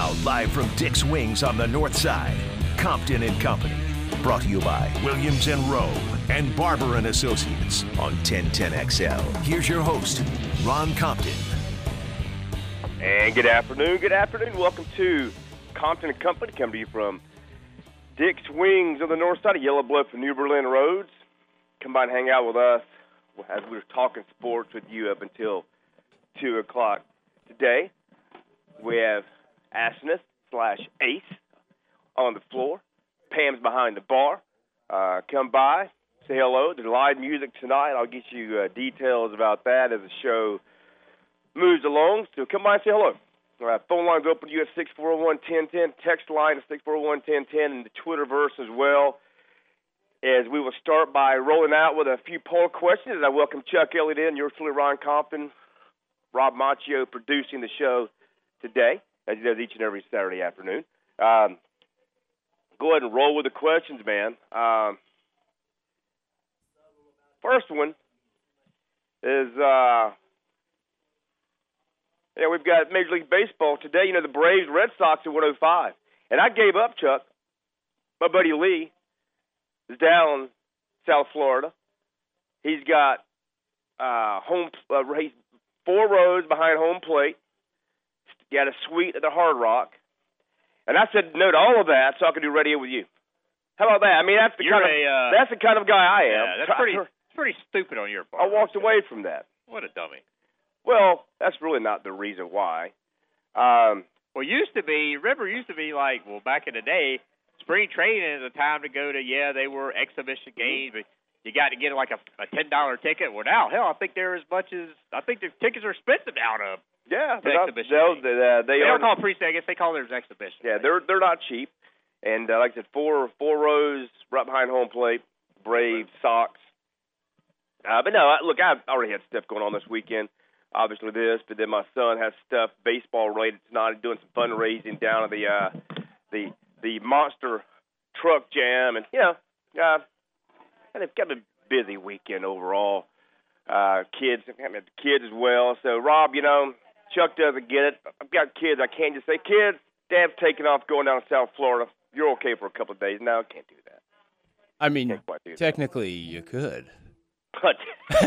Now, live from Dick's Wings on the north side, Compton and Company. Brought to you by Williams and Rowe and Barber and Associates on 1010XL. Here's your host, Ron Compton. And good afternoon, good afternoon. Welcome to Compton and Company, coming to you from Dick's Wings on the north side of Yellow Bluff and New Berlin Roads. Come by and hang out with us as we're talking sports with you up until 2 o'clock today. We have Asness slash Ace on the floor. Pam's behind the bar. Uh, come by, say hello. There's live music tonight. I'll get you uh, details about that as the show moves along. So come by and say hello. Uh, phone line's open to you at 641-1010. Text line is 641-1010 and the Twitterverse as well. As we will start by rolling out with a few poll questions. I welcome Chuck Elliott in. Yours truly, Ron Compton. Rob Machio producing the show today, as he does each and every Saturday afternoon. Um, go ahead and roll with the questions, man. Um, first one is, uh, yeah, we've got Major League Baseball today. You know, the Braves, Red Sox at 105. And I gave up, Chuck. My buddy Lee is down South Florida. He's got uh, home. Uh, he's four rows behind home plate. Got a suite at the Hard Rock. And I said no to all of that so I could do radio with you. How about that? I mean, that's the You're kind a, of uh, that's the kind of guy I am. Yeah, that's pretty that's pretty stupid on your part. I walked away from that. What a dummy. Well, that's really not the reason why. Um, Well, used to be, remember, used to be like, well, back in the day, spring training is a time to go to, yeah, they were exhibition games, but you got to get like a, a $10 ticket. Well, now, hell, I think they're as much as, I think the tickets are expensive now to, yeah, The they're not- exhibition they'll- they, uh, they they are don't call it pre I guess they call theirs exhibition. Yeah, they're they're not cheap, and uh, like I said, four four rows right behind home plate. Braves, Sox. Uh, but no, I, look, I already had stuff going on this weekend. Obviously, this, but then my son has stuff baseball related tonight. Doing some fundraising down at the uh, the the Monster Truck Jam, and you know, uh, and it's got a busy weekend overall. Uh, kids, I mean, kids as well. So, Rob, you know, Chuck doesn't get it. I've got kids. I can't just say, kids, Dad's taking off going down to South Florida. You're okay for a couple of days. No, I can't do that. I mean, Can't that. technically you could. But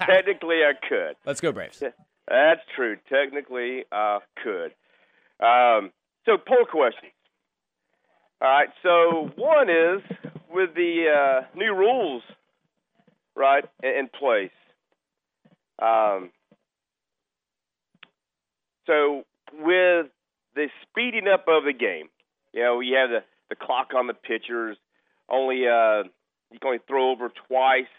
technically, I could. Let's go Braves. That's true. Technically, I could. Um, so, poll questions. All right. So, one is with the uh, new rules, right, in, in place. Um, so, with the speeding up of the game, you know, you have the, the clock on the pitchers. Only uh, you can only throw over twice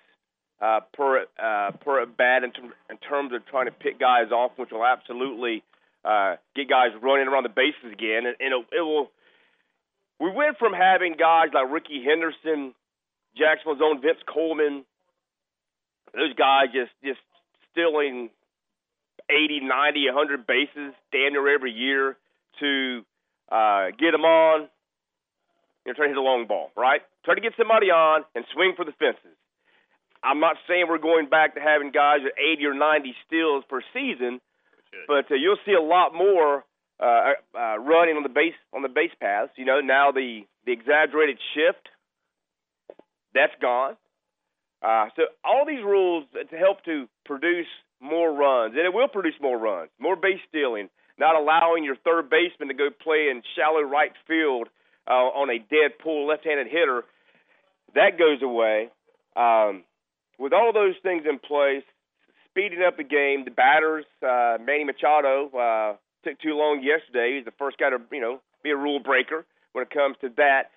uh, per uh, per at bat in, term, in terms of trying to pick guys off, which will absolutely uh, get guys running around the bases again, and, and it, it will. We went from having guys like Rickey Henderson, Jacksonville's own Vince Coleman, those guys just just stealing 80, 90, 100 bases damn near every year to uh, get them on. You know, try to hit a long ball, right? Try to get somebody on and swing for the fences. I'm not saying we're going back to having guys with 80 or 90 steals per season, but uh, you'll see a lot more uh, uh, running on the base on the base paths. You know, now the the exaggerated shift that's gone. Uh, so all these rules to help to produce more runs, and it will produce more runs, more base stealing, not allowing your third baseman to go play in shallow right field uh, on a dead pull left-handed hitter. That goes away. Um, with all those things in place, speeding up the game, the batters, uh, Manny Machado uh, took too long yesterday. He's the first guy to, you know, be a rule breaker when it comes to that.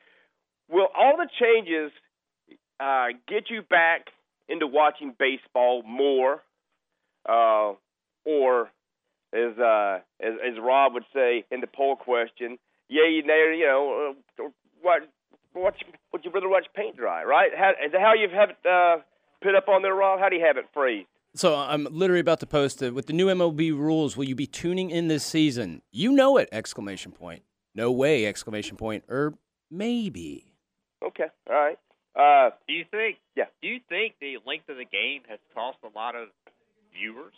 Will all the changes uh, get you back into watching baseball more, uh, or as, uh, as as Rob would say in the poll question, yeah, you know, you know, uh, what what would you rather watch paint dry, right? How, is that how you have it uh, put up on there, Rob? How do you have it phrased? So I'm literally about to post it with the new MLB rules. Will you be tuning in this season? You know it! Exclamation point. No way! Exclamation point. Or maybe. Okay, all right. Uh, Do you think? Yeah. Do you think the length of the game has cost a lot of viewers?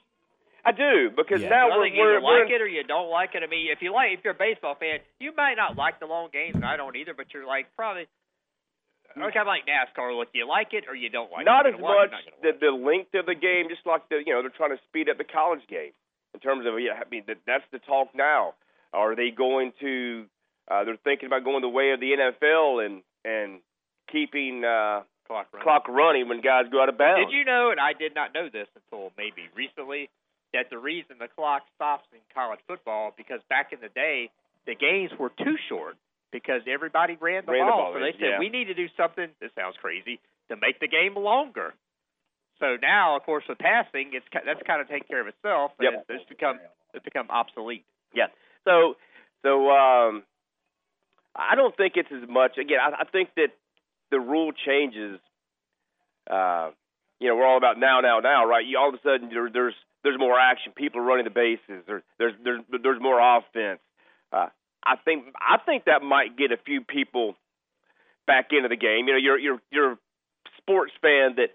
I do because Yeah. now I we're, we're, either we're like it or you don't like it. I mean, if you like, if you're a baseball fan, you might not like the long games, and I don't either. But you're like probably. Okay, kind of like NASCAR. Look, you like it or you don't like it. not it. as You're gonna much not the the length of the game, just like the you know they're trying to speed up the college game in terms of yeah. I mean that, that's the talk now. Are they going to? Uh, they're thinking about going the way of the NFL and and keeping uh, watch. Clock running. clock running when guys go out of bounds. Did you know, and I did not know this until maybe recently, that the reason the clock stops in college football because back in the day the games were too short because everybody ran the Ran the ball. ball, so they said yeah. we need to do something. This sounds crazy to make the game longer. So now, of course, with passing, it's that's kind of taken care of itself. and Yep. It's, it's become it's become obsolete. Yeah. So so um I don't think it's as much again, I, I think that the rule changes uh you know, we're all about now, now, now, right? You all of a sudden there, there's there's more action, people are running the bases, there's there's there's there's more offense. Uh I think I think that might get a few people back into the game. You know, you're you're you're a sports fan that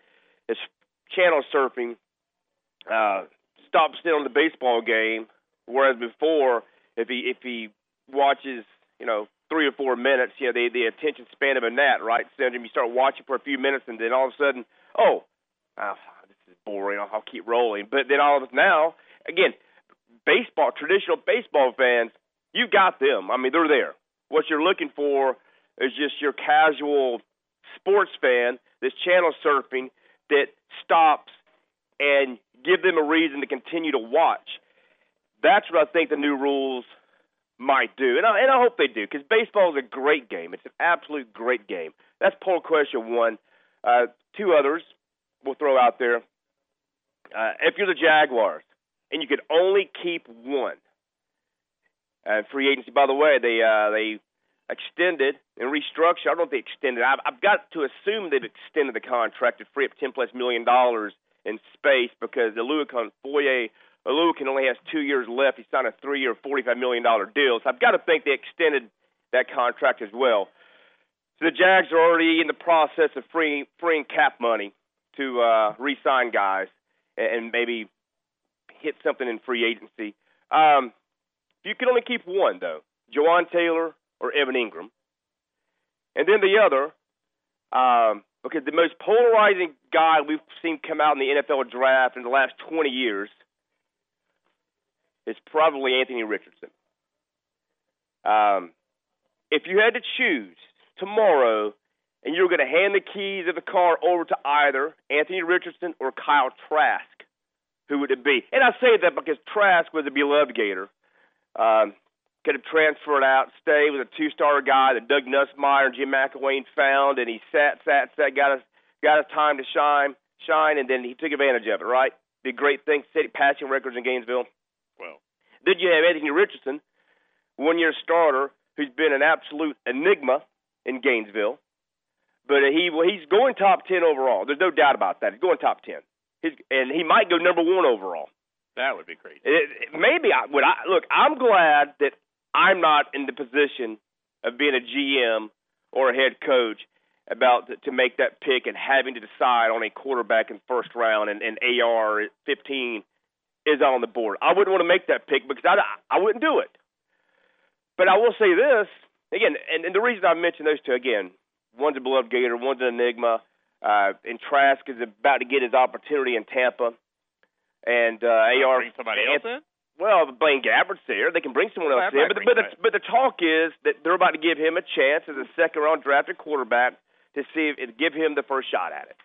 is channel surfing, uh stops in on the baseball game Whereas before, if he if he watches, you know, three or four minutes, you know, the the attention span of a gnat, right? Syndrome. You start watching for a few minutes, and then all of a sudden, oh, oh this is boring. I'll, I'll keep rolling. But then all of us now, again, baseball, traditional baseball fans, you got them. I mean, they're there. What you're looking for is just your casual sports fan that's channel surfing that stops and give them a reason to continue to watch that's what I think the new rules might do, and I, and I hope they do because baseball is a great game. It's an absolute great game. That's poll question one. Uh, two others we'll throw out there. Uh, if you're the Jaguars and you could only keep one, uh, free agency. By the way, they uh, they extended and restructured. I don't know if they extended. I've, I've got to assume they've extended the contract to free up ten plus million dollars in space because the Louis Foye Oluokun only has two years left. He signed a three-year, $45 million deal. So I've got to think they extended that contract as well. So the Jags are already in the process of freeing, freeing cap money to uh, re-sign guys and maybe hit something in free agency. Um, you can only keep one, though, Jawaan Taylor or Evan Engram. And then the other, um, because the most polarizing guy we've seen come out in the NFL draft in the last 20 years – is probably Anthony Richardson. Um, if you had to choose tomorrow and you were going to hand the keys of the car over to either Anthony Richardson or Kyle Trask, who would it be? And I say that because Trask was a beloved Gator. Um, could have transferred out, stayed with a two-star guy that Doug Nussmeier and Jim McElwain found, and he sat, sat, sat, got his got his time to shine, shine, and then he took advantage of it. Right? Did great things, set passing records in Gainesville. Well, then you have Anthony Richardson, one year starter, who's been an absolute enigma in Gainesville. But he well, he's going top ten overall. There's no doubt about that. He's going top ten. He's, and he might go number one overall. that would be crazy. It, it- maybe I would. I, look, I'm glad that I'm not in the position of being a GM or a head coach about to, to make that pick and having to decide on a quarterback in first round and, and AR 15 is on the board. I wouldn't want to make that pick because I, I wouldn't do it. But I will say this again, and, and the reason I mentioned those two again, one's a beloved Gator, one's an enigma, uh, and Trask is about to get his opportunity in Tampa, and uh, AR. Bring somebody else in. Well, Blaine Gabbert's there. They can bring someone else in, but bring but the, but the talk is that they're about to give him a chance as a second round drafted quarterback to see if give him the first shot at it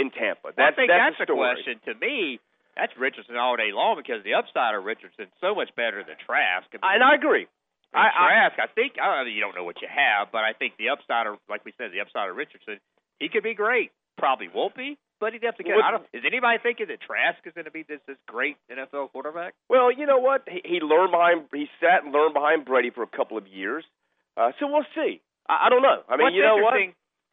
in Tampa. Well, That's I think that's, that's, the the question to me. That's Richardson all day long because the upside of Richardson's so much better than Trask. I mean, and I agree. I- I- Trask, I, think I don't know, you don't know what you have, but I think the upside of, like we said, the upside of Richardson, he could be great. Probably won't be, but he'd have to get. I don't, is anybody thinking that Trask is going to be this this great NFL quarterback? Well, you know what? He, he learned behind. He sat and learned behind Brady for a couple of years. Uh, so we'll see. I, I don't know. I mean, what's you know what?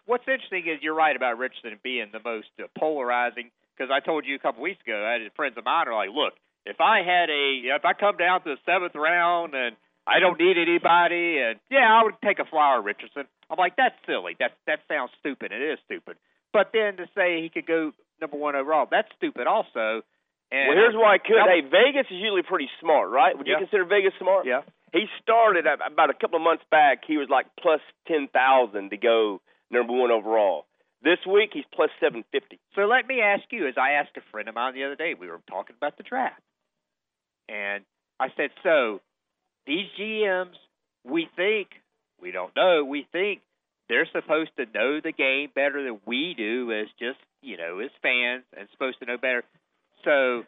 What's interesting is you're right about Richardson being the most uh, polarizing. Because I told you a couple weeks ago, I had friends of mine are like, look, if I had a, if I come down to the seventh round and I don't need anybody, and yeah, I would take a flyer Richardson. I'm like, that's silly. That that sounds stupid. It is stupid. But then to say he could go number one overall, that's stupid also. And well, here's why I could. Hey, Vegas is usually pretty smart, right? Would you consider Vegas smart? Yeah. He started about a couple of months back. He was like plus ten thousand to go number one overall. This week he's plus seven fifty. So let me ask you, as I asked a friend of mine the other day, we were talking about the draft. And I said, so these GMs, we think, we don't know, we think they're supposed to know the game better than we do as just, you know, as fans and supposed to know better. So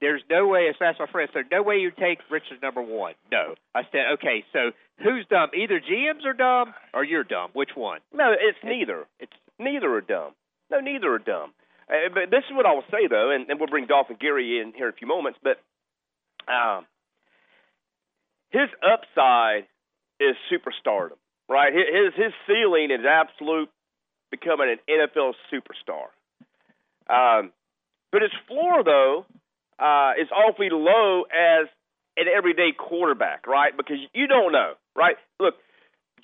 there's no way, as that's my friend, so no way you take Richards number one. No. I said, okay, so who's dumb? Either GMs are dumb or you're dumb. Which one? No, it's neither. It's neither are dumb. No, neither are dumb. Uh, but this is what I will say though, and, and we'll bring Dolphin Gary in here in a few moments. But um, his upside is superstardom, right? His his ceiling is absolute becoming an NFL superstar. Um, but his floor though uh, is awfully low as an everyday quarterback, right? Because you don't know, right? Look,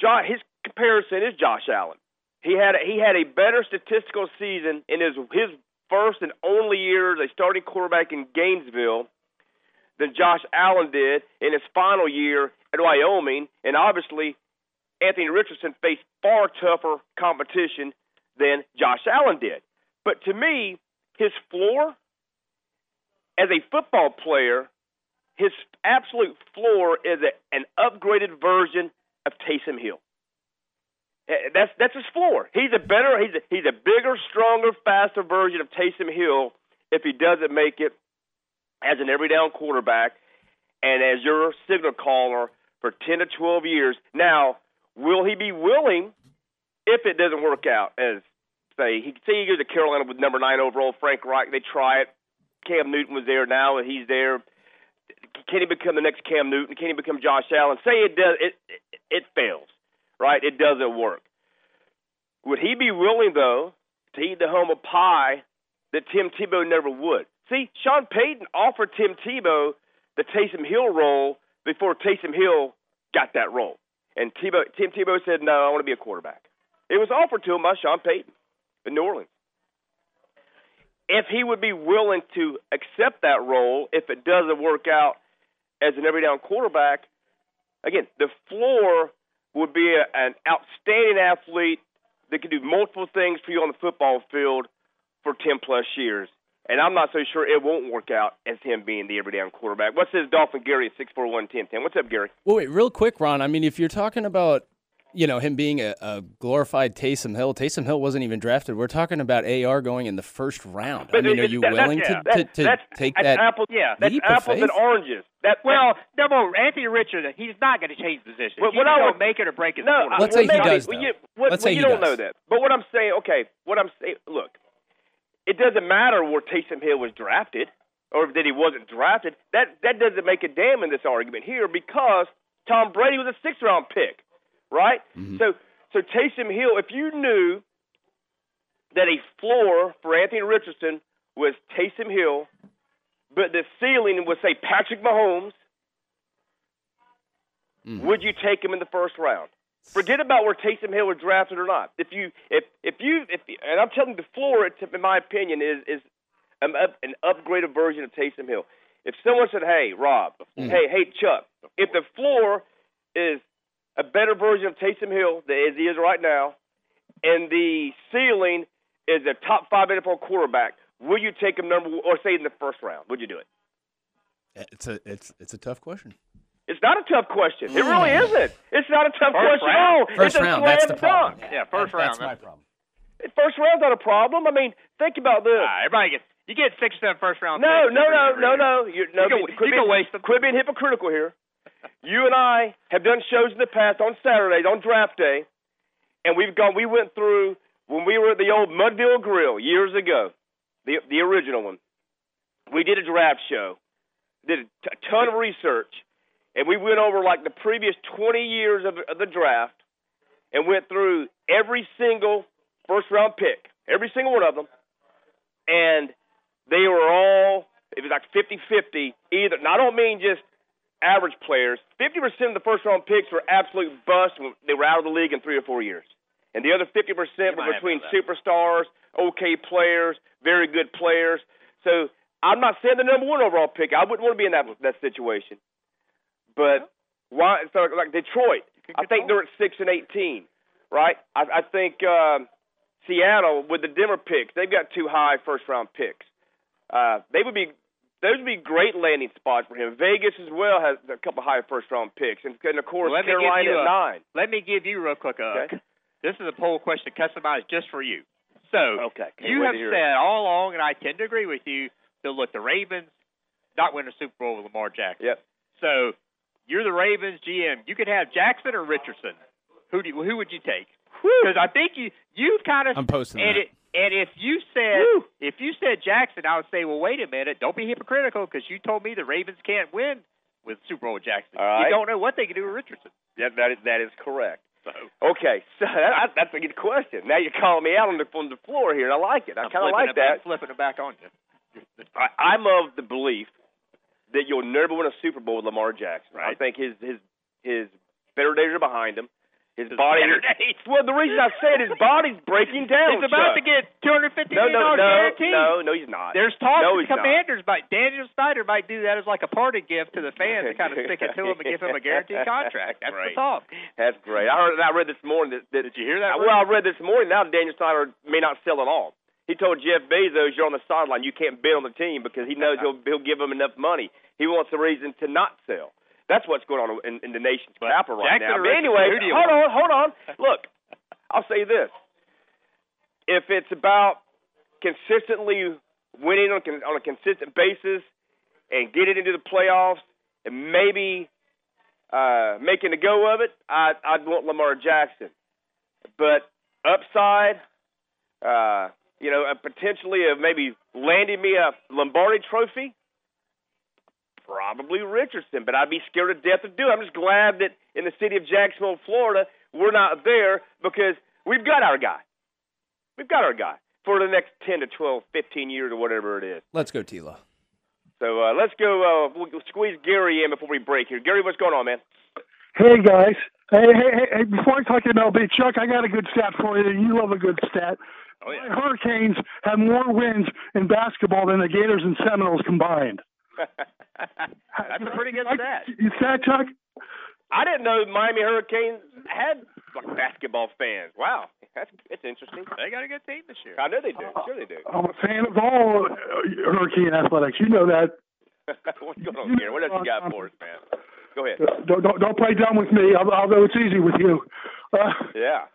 Josh, his comparison is Josh Allen. He had a, he had a better statistical season in his his first and only year as a starting quarterback in Gainesville than Josh Allen did in his final year at Wyoming, and obviously Anthony Richardson faced far tougher competition than Josh Allen did. But to me, his floor as a football player, his absolute floor is a, an upgraded version of Taysom Hill. Eh, That's that's his floor. He's a better, he's a, he's a bigger, stronger, faster version of Taysom Hill if he doesn't make it as an every down quarterback and as your signal caller for 10 to 12 years. Now, will he be willing if it doesn't work out? As say, he say he goes to Carolina with number nine overall, Frank Reich. They try it. Cam Newton was there. Now he's there, can he become the next Cam Newton? Can he become Josh Allen? Say it does, it it, fails, right? It doesn't work. Would he be willing though to eat the humble pie that Tim Tebow never would? See, Sean Payton offered Tim Tebow the Taysom Hill role before Taysom Hill got that role, and Tebow, Tim Tebow said, "No, I want to be a quarterback." It was offered to him by Sean Payton in New Orleans. If he would be willing to accept that role, if it doesn't work out as an every down quarterback, again, the floor would be a, an outstanding athlete that can do multiple things for you on the football field for 10 plus years. And I'm not so sure it won't work out as him being the every down quarterback. What says Dolphin Gary at 641 1010? What's up, Gary? Well, wait, real quick, Ron. I mean, if you're talking about, you know, him being a, a glorified Taysom Hill, Taysom Hill wasn't even drafted. We're talking about AR going in the first round. I mean, are you that- willing yeah, to, that- to, to that's- take that's that? Apples, Yeah. That's leap of apples and oranges. That, Well, no, but Anthony Richardson, he's not going to change positions. But He's what I going would- to make it or break it. No, quarterback. Let's well, say he maybe, does, well, you, what, Let's well, say you he don't does. know that. But what I'm saying, okay, what I'm saying, look, it doesn't matter where Taysom Hill was drafted or that he wasn't drafted. That that doesn't make a damn in this argument here because Tom Brady was a sixth round pick, right? Mm-hmm. So so Taysom Hill, if you knew that a floor for Anthony Richardson was Taysom Hill, but the ceiling was say Patrick Mahomes, Mm-hmm. would you take him in the first round? Forget about where Taysom Hill was drafted or not. If you, if if you, if and I'm telling you, the floor, in my opinion, is is an, up, an upgraded version of Taysom Hill. If someone said, "Hey, Rob," "Hey, hey, Chuck," if the floor is a better version of Taysom Hill than as he is right now, and the ceiling is a top five NFL quarterback, will you take him number or say in the first round? Would you do it? It's a it's it's a tough question. It's not a tough question. It really isn't. It's not a tough First question round. at. First it's a round, slam that's the problem. dunk. Yeah, first That- round. That's my problem. First round's not a problem. I mean, think about this. Ah, everybody gets you get six, seven first round. No, picks no, every no, no, no. You're, no, You can- quit you being, can waste them. Quit being hypocritical here. You and I have done shows in the past on Saturdays on draft day, and we've gone. We went through when we were at the old Mudville Grill years ago, the the original one. We did a draft show, did a ton of research, and we went over like the previous 20 years of, of the draft, and went through every single first round pick, every single one of them, and they were all it was like 50-50 either. And I don't mean just average players. 50% of the first round picks were absolute busts. They were out of the league in three or four years. And the other 50% were between superstars, okay players, very good players. So I'm not saying the number one overall pick. I wouldn't want to be in that that situation. But why? So like Detroit, I think they're at six and eighteen, right? I, I think um, Seattle with the Denver picks, they've got two high first round picks. Uh, they would be those would be great landing spots for him. Vegas as well has a couple of high first round picks, and, and of course Well, let me give Carolina you at a- nine. Let me give you real quick. Uh, Okay. This is a poll question customized just for you. So Okay, can't you have said it. all along, and I tend to agree with you. That look, the Ravens not win a Super Bowl with Lamar Jackson. Yep. So you're the Ravens GM. You could have Jackson or Richardson. Who do you, who would you take? Because I think you you've kind of I'm posting and that. it and if you said Woo. if you said Jackson, I would say, well, wait a minute, don't be hypocritical because you told me the Ravens can't win with Super Bowl Jackson. Right. You don't know what they can do with Richardson. Yeah, that is that is correct. So Okay, so that, that's a good question. Now you're calling me out on the on the floor here, and I like it. I kind of like it that. flipping it back on you. I, I'm of the belief that you'll never win a Super Bowl with Lamar Jackson. I think his his his better days are behind him. His, body. Well, the reason I said his body's breaking down. He's about Chuck. to get two hundred fifty no, million no, dollars no, guaranteed. no, no, he's not. There's talk No, the he's not. commanders might Daniel Snyder might do that as like a party gift to the fans to kind of stick it to him and give him a guaranteed contract. That's Right. the talk. That's great. I heard. I read this morning that. that Did you hear that? Uh, well, I read this morning. Now Daniel Snyder may not sell at all. He told Jeff Bezos, "You're on the sideline. You can't bid on the team because he knows he'll he'll give him enough money. He wants a reason to not sell. That's what's going on in, in the nation's But capital right Jackson now. But anyway, who do you hold on, hold on. Look, I'll say this: if it's about consistently winning on, on a consistent basis and getting into the playoffs and maybe uh, making a go of it, I, I'd want Lamar Jackson. But upside, uh, you know, uh, potentially of maybe landing me a Lombardi trophy, probably Richardson. But I'd be scared to death to do it. I'm just glad that in the city of Jacksonville, Florida, we're not there because we've got our guy. We've got our guy for the next 10 to 12, 15 years or whatever it is. Let's go, Tila. So uh, let's go. Uh, we'll we'll squeeze Gary in before we break here. Gary, what's going on, man? Hey guys. Hey, hey, hey, hey, before I talk to MLB, Chuck, I got a good stat for you. You love a good stat. Oh yeah. Hurricanes have more wins in basketball than the Gators and Seminoles combined. That's a pretty good stat. You stat, Chuck? I didn't know Miami Hurricanes had like basketball fans. Wow, that's it's interesting. They got a good team this year. I know they do. Sure they do. I'm a fan of all uh, Hurricane athletics. You know that. what's going on, Gary? What else you got for us, man? Go ahead. Don't, don't, don't play dumb with me, al- although it's easy with you. Uh, Yeah,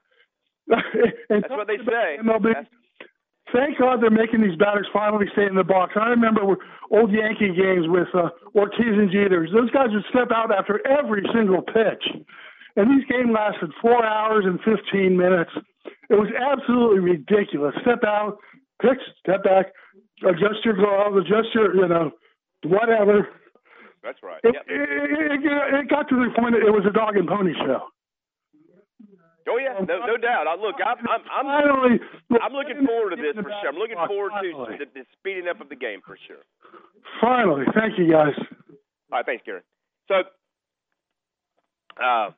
that's what they say. MLB, That's- thank God they're making these batters finally stay in the box. I remember old Yankee games with uh, Ortiz and Jeter. Those guys would step out after every single pitch. And these games lasted four hours and 15 minutes. It was absolutely ridiculous. Step out, pitch, step back, adjust your glove, adjust your, you know, whatever. That's right. It, Yep. it, it, it, it got to the point that it was a dog and pony show. Oh yeah, no, no doubt. I, look, I'm, I'm, I'm, Finally, I'm looking forward to this for sure. I'm looking forward to the, the speeding up of the game for sure. Finally, thank you guys. All right, thanks, Gary. So, uh,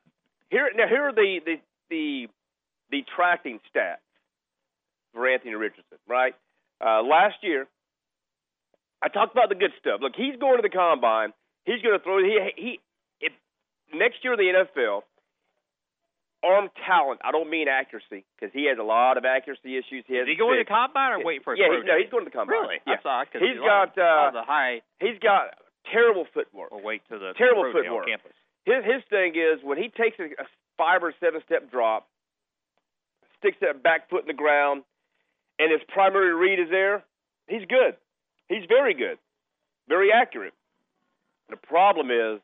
here now here are the the the the tracking stats for Anthony Richardson. Right, uh, last year, I talked about the good stuff. Look, he's going to the combine. He's going to throw. He he. If next year in the NFL, arm talent. I don't mean accuracy because he has a lot of accuracy issues. He has Is he going to fixed. combine or waiting for his Yeah, he, no, he's going to the combine. Really? Yeah. I saw it 'cause He's a got, uh, a the high. He's got terrible footwork. Or wait to the Terrible pro day on footwork. campus. His his thing is when he takes a, a five or seven step drop, sticks that back foot in the ground, and his primary read is there. He's good. He's very good, very accurate. The problem is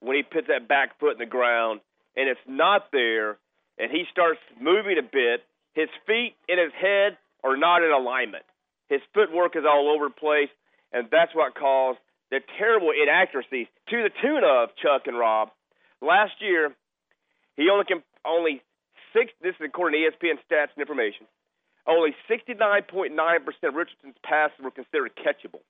when he puts that back foot in the ground and it's not there, and he starts moving a bit. His feet and his head are not in alignment. His footwork is all over the place, and that's what caused the terrible inaccuracies to the tune of Chuck and Rob. Last year, he only can only six. This is according to ESPN stats and information. Only 69.9% of Richardson's passes were considered catchable,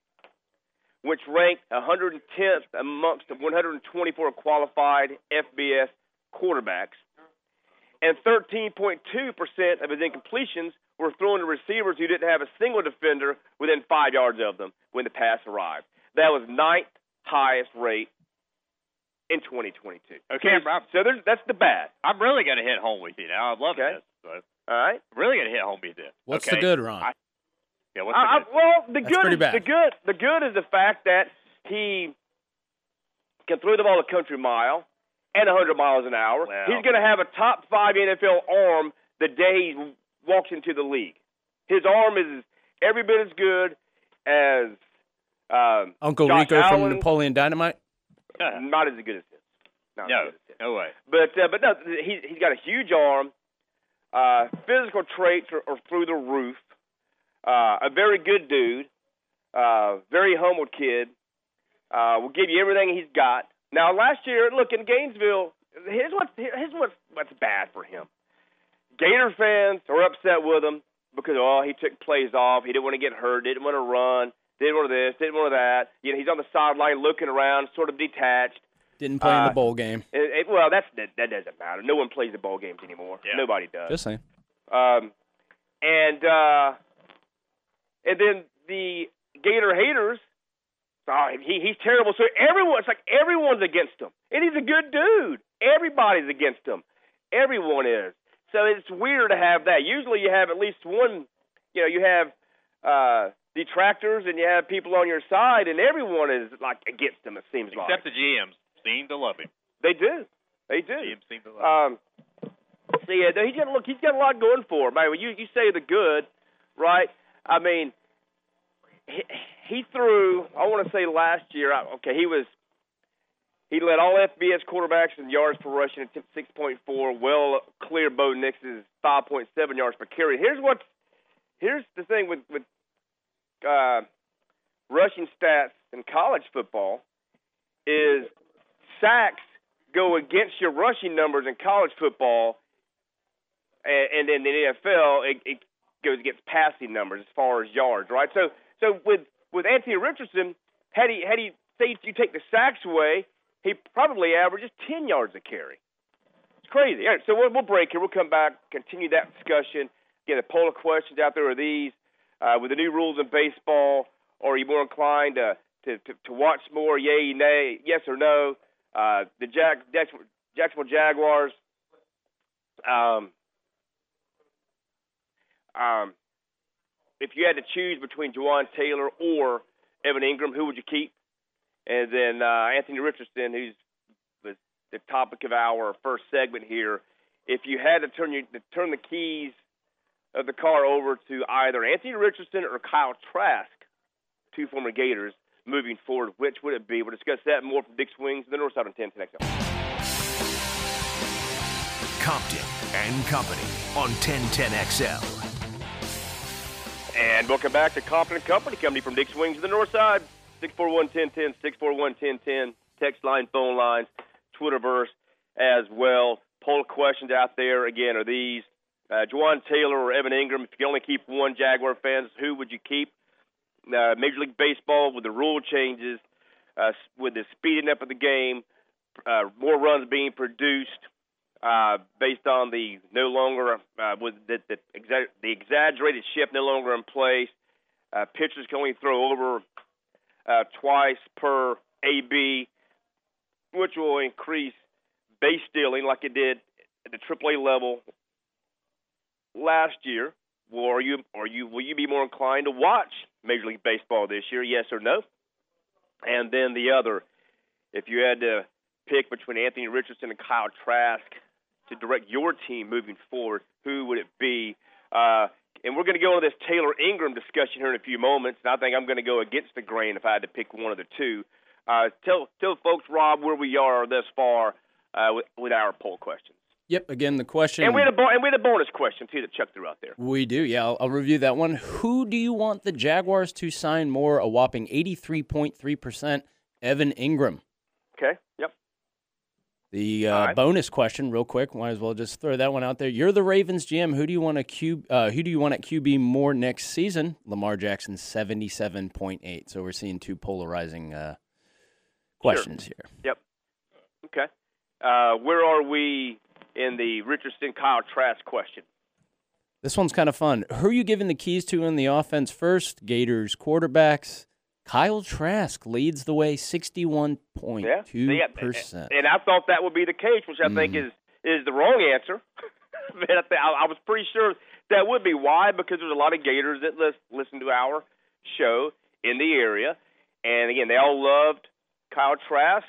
which ranked 110th amongst the 124 qualified FBS quarterbacks. And 13.2% of his incompletions were thrown to receivers who didn't have a single defender within five yards of them when the pass arrived. That was ninth highest rate in 2022. Okay, so, so there's, that's the bad. I'm really going to hit home with you now. I love Okay. this. So, All right. I'm really going to hit home with this. What's okay. the good, Ron? I- Yeah, what's I, I, the good? well, the That's good, is, bad. the good, the good is the fact that he can throw the ball a country mile and 100 miles an hour. Well. He's going to have a top five NFL arm the day he walks into the league. His arm is every bit as good as um, Uncle Josh Rico from Napoleon Dynamite. Not as good as his. Not no, as as his. no way. But uh, but no, he he's got a huge arm. Uh, physical traits are, are through the roof. Uh, a very good dude. Uh, very humble kid. Uh, will give you everything he's got. Now last year, look in Gainesville. Here's what's here's what's what's bad for him. Gator fans are upset with him because oh he took plays off. He didn't want to get hurt. Didn't want to run. Didn't want this. Didn't want that. You know he's on the sideline looking around, sort of detached. Didn't play in Uh, the bowl game. It, it, well, that's that, that doesn't matter. No one plays the bowl games anymore. Yeah. Nobody does. Just saying. Um, and uh, and then the Gator haters. Oh, he he's terrible. So everyone, it's like everyone's against him, and he's a good dude. Everybody's against him. Everyone is. So it's weird to have that. Usually you have at least one. You know, you have uh, detractors and you have people on your side, and everyone is like against him. It seems like Except the GMs seem to love him. they do. They do. GMs seem to love him. Um, so yeah, he's got look. He's got a lot going for him. I mean, you you say the good, right? I mean, he, he threw. I want to say last year. Okay, he was. He led all FBS quarterbacks in yards per rushing at six point four. Well, clear Bo Nix's five point seven yards per carry. Here's what. Here's the thing with with uh, rushing stats in college football is sacks go against your rushing numbers in college football, and, and in the NFL, it, it goes against passing numbers as far as yards, right? So, so with with Anthony Richardson, had he had he say you take the sacks away, he probably averages ten yards a carry. It's crazy. All right, so we'll, we'll break here. We'll come back, continue that discussion. Again, the poll of questions out there are these: uh, with the new rules in baseball, are you more inclined to to, to, to watch more? Yay, nay, yes or no? Uh, the Jack, Jacksonville Jaguars. Um, um, if you had to choose between Jawaan Taylor or Evan Engram, who would you keep? And then uh, Anthony Richardson, who's the, the topic of our first segment here. If you had to turn your, to turn the keys of the car over to either Anthony Richardson or Kyle Trask, two former Gators, moving forward, which would it be? We'll discuss that and more from Dick's Wings, the North Side on 10 XL. Compton and Company on 1010XL. And welcome back to Compton and Company, company from Dick's Wings to the North Side. 641-1010, 641-1010, text line, phone lines, Twitterverse as well. Poll questions out there, again, are these uh, Jawaan Taylor or Evan Engram? If you can only keep one Jaguar fans, who would you keep? Uh, Major League Baseball, with the rule changes, uh, with the speeding up of the game, uh, more runs being produced, uh, based on the no longer uh, the, the, exa- the exaggerated shift no longer in place. Uh, pitchers can only throw over uh, twice per AB, which will increase base stealing like it did at the AAA level last year. Well, are you are you will you be more inclined to watch Major League Baseball this year? Yes or no? And then the other, if you had to pick between Anthony Richardson and Kyle Trask to direct your team moving forward, who would it be? Uh, and we're going to go into this Taylor Engram discussion here in a few moments, and I think I'm going to go against the grain if I had to pick one of the two. Uh, tell tell folks, Rob, where we are thus far uh, with, with our poll questions. Yep. Again, the question. And we had a bo- and we had a bonus question too that Chuck threw out there. We do, yeah. I'll, I'll review that one. Who do you want the Jaguars to sign more? A whopping 83.3%. Evan Engram. Okay. Yep. The uh, right. bonus question, real quick. Might as well just throw that one out there. You're the Ravens GM. Who do you want to Q? Uh, who do you want at QB more next season? Lamar Jackson, 77.8. So we're seeing two polarizing uh, questions here. Yep. Okay. Uh, where are we in the Richardson Kyle Trask question? This one's kind of fun. Who are you giving the keys to in the offense first? Gators quarterbacks. Kyle Trask leads the way, sixty-one point two percent. And I thought that would be the case, which I mm. think is is the wrong answer. but I, I was pretty sure that would be why because there's a lot of Gators that listen to our show in the area, and again, they all loved Kyle Trask,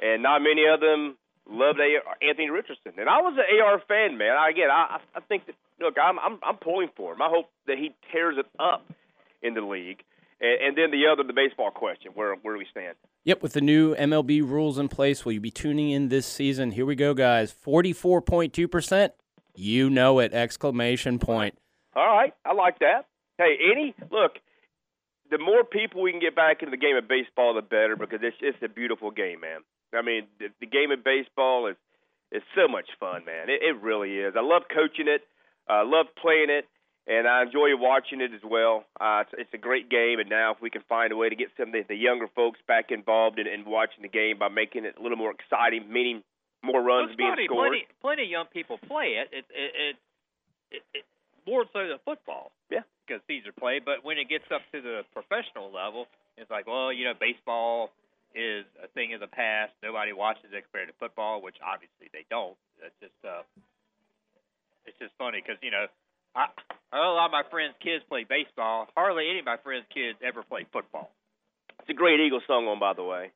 and not many of them loved Anthony Richardson. And I was an AR fan, man. I, again, I I think that look, I'm I'm I'm pulling for him. I hope that he tears it up in the league. And, and then the other, the baseball question, where where do we stand? Yep, with the new MLB rules in place, will you be tuning in this season? Here we go, guys. Forty-four point two percent. You know it! Exclamation point. All right, I like that. Hey, any look, the more people we can get back into the game of baseball, the better because it's it's a beautiful game, man. I mean, the, the game of baseball is is so much fun, man. It, it really is. I love coaching it. I uh, love playing it and I enjoy watching it as well. Uh, it's, it's a great game, and now if we can find a way to get some of the, the younger folks back involved in, in watching the game by making it a little more exciting, meaning more runs well, being funny, scored. Plenty, plenty of young people play it. It, it, it, it, it more so than football. Yeah, because Caesar played. But when it gets up to the professional level, it's like, well, you know, baseball is a thing of the past. Nobody watches it compared to football, which obviously they don't. It's just, uh, it's just funny because you know I, a lot of my friends' kids play baseball. Hardly any of my friends' kids ever play football. It's a great Eagles song on, by the way.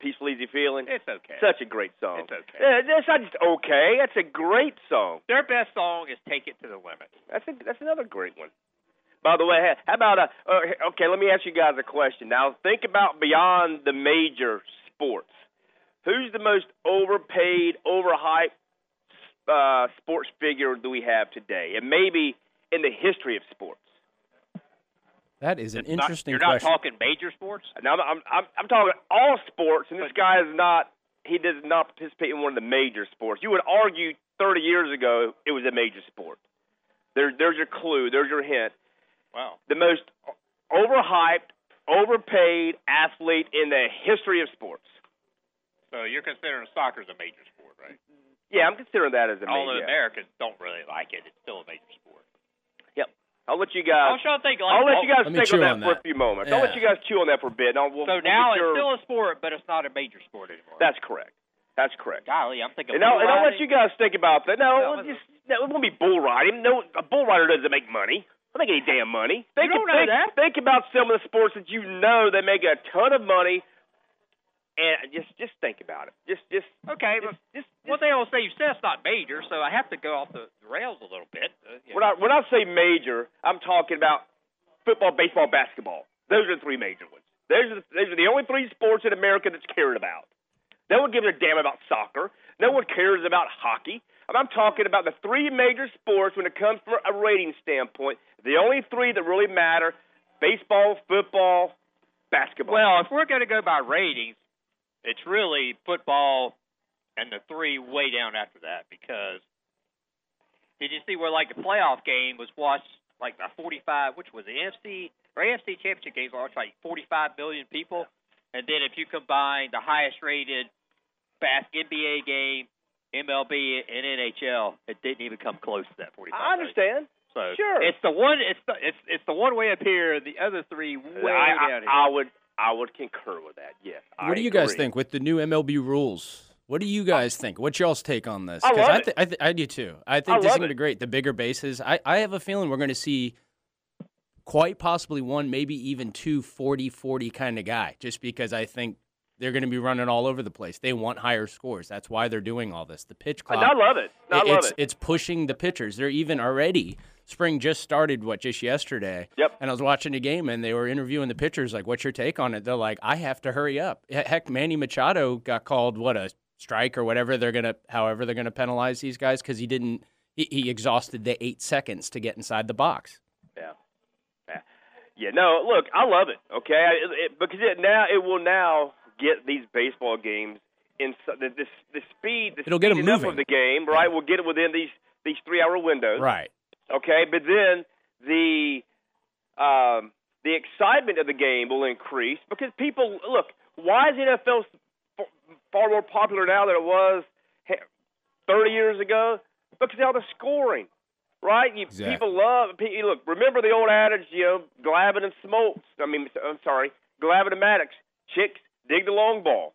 Peaceful, easy feeling. It's okay. Such a great song. It's okay. Yeah, that's not just okay. That's a great song. Their best song is "Take It to the Limit." That's a, that's another great one. By the way, how about a? Uh, okay, let me ask you guys a question. Now, think about beyond the major sports. Who's the most overpaid, overhyped uh, sports figure do we have today, and maybe in the history of sports? That is an it's interesting. Not, you're question. not talking major sports. Now I'm, I'm I'm I'm talking all sports, and this guy is not. He does not participate in one of the major sports. You would argue 30 years ago it was a major sport. There, there's your clue. There's your hint. Wow. The most overhyped, overpaid athlete in the history of sports. So you're considering soccer as a major sport, right? Yeah, I'm considering that as a All major. the Americans don't really like it. It's still a major sport. Yep. I'll let you guys. I'm trying to think. Like, I'll let you guys Let think chew on that on for that. a few moments. Yeah. I'll let you guys chew on that for a bit. and I'll, we'll, so we'll now get it's your- still a sport, but it's not a major sport anymore. That's correct. That's correct. golly. I'm thinking. And I'll, and I'll let bull you guys think about that. No, No, just, no, it won't be bull riding. No, a bull rider doesn't make money. I don't make any damn money. Think, don't know think, that. think about some of the sports that you know that make a ton of money, and just just think about it. Just just. Okay, just, but just, what they all say you said it's not major, so I have to go off the rails a little bit. Uh, when know. I when I say major, I'm talking about football, baseball, basketball. Those are the three major ones. Those are the, those are the only three sports in America that's cared about. No one gives a damn about soccer. No one cares about hockey. And I'm talking about the three major sports when it comes from a rating standpoint. The only three that really matter: baseball, football, basketball. Well, if we're going to go by ratings, it's really football and the three way down after that because did you see where like the playoff game was watched like by 45, which was the NFC or AFC championship games watched like 45 million people, and then if you combine the highest rated bas NBA game, MLB and NHL, it didn't even come close to that 45. I understand. So Sure. it's the one. It's the it's it's the one way up here. The other three way I, down I, here. I would I would concur with that. Yes. I What do you guys think with the new MLB rules? What do you guys think? What's y'all's take on this? Because I, it. th- I, th- I do too. I think I this is going to be great. The bigger bases. I, I have a feeling we're going to see quite possibly one, maybe even two 40 40 kind of guy, just because I think they're going to be running all over the place. They want higher scores. That's why they're doing all this. The pitch clock. I love it. I love it's it. it's pushing the pitchers. They're even already spring just started what just yesterday. Yep. And I was watching the game and they were interviewing the pitchers like, "What's your take on it?" They're like, "I have to hurry up." Heck, Manny Machado got called what a strike or whatever they're gonna, however they're gonna penalize these guys because he didn't. He, he exhausted the eight seconds to get inside the box. Yeah. Yeah. Yeah. No, look, I love it. Okay, it, it, because it now it will now get these baseball games in the the, the speed. The It'll get 'em speeding up moving. of the game, right? We'll get it within these these three hour windows. Right. Okay, but then the um, the excitement of the game will increase because people look. Why is NFL far more popular now than it was 30 years ago? Because of all the scoring, right? You, Exactly. People love. Look, remember the old adage, you know, Glavine and Smoltz. I mean, I'm sorry, Glavine and Maddux. Chicks dig the long ball,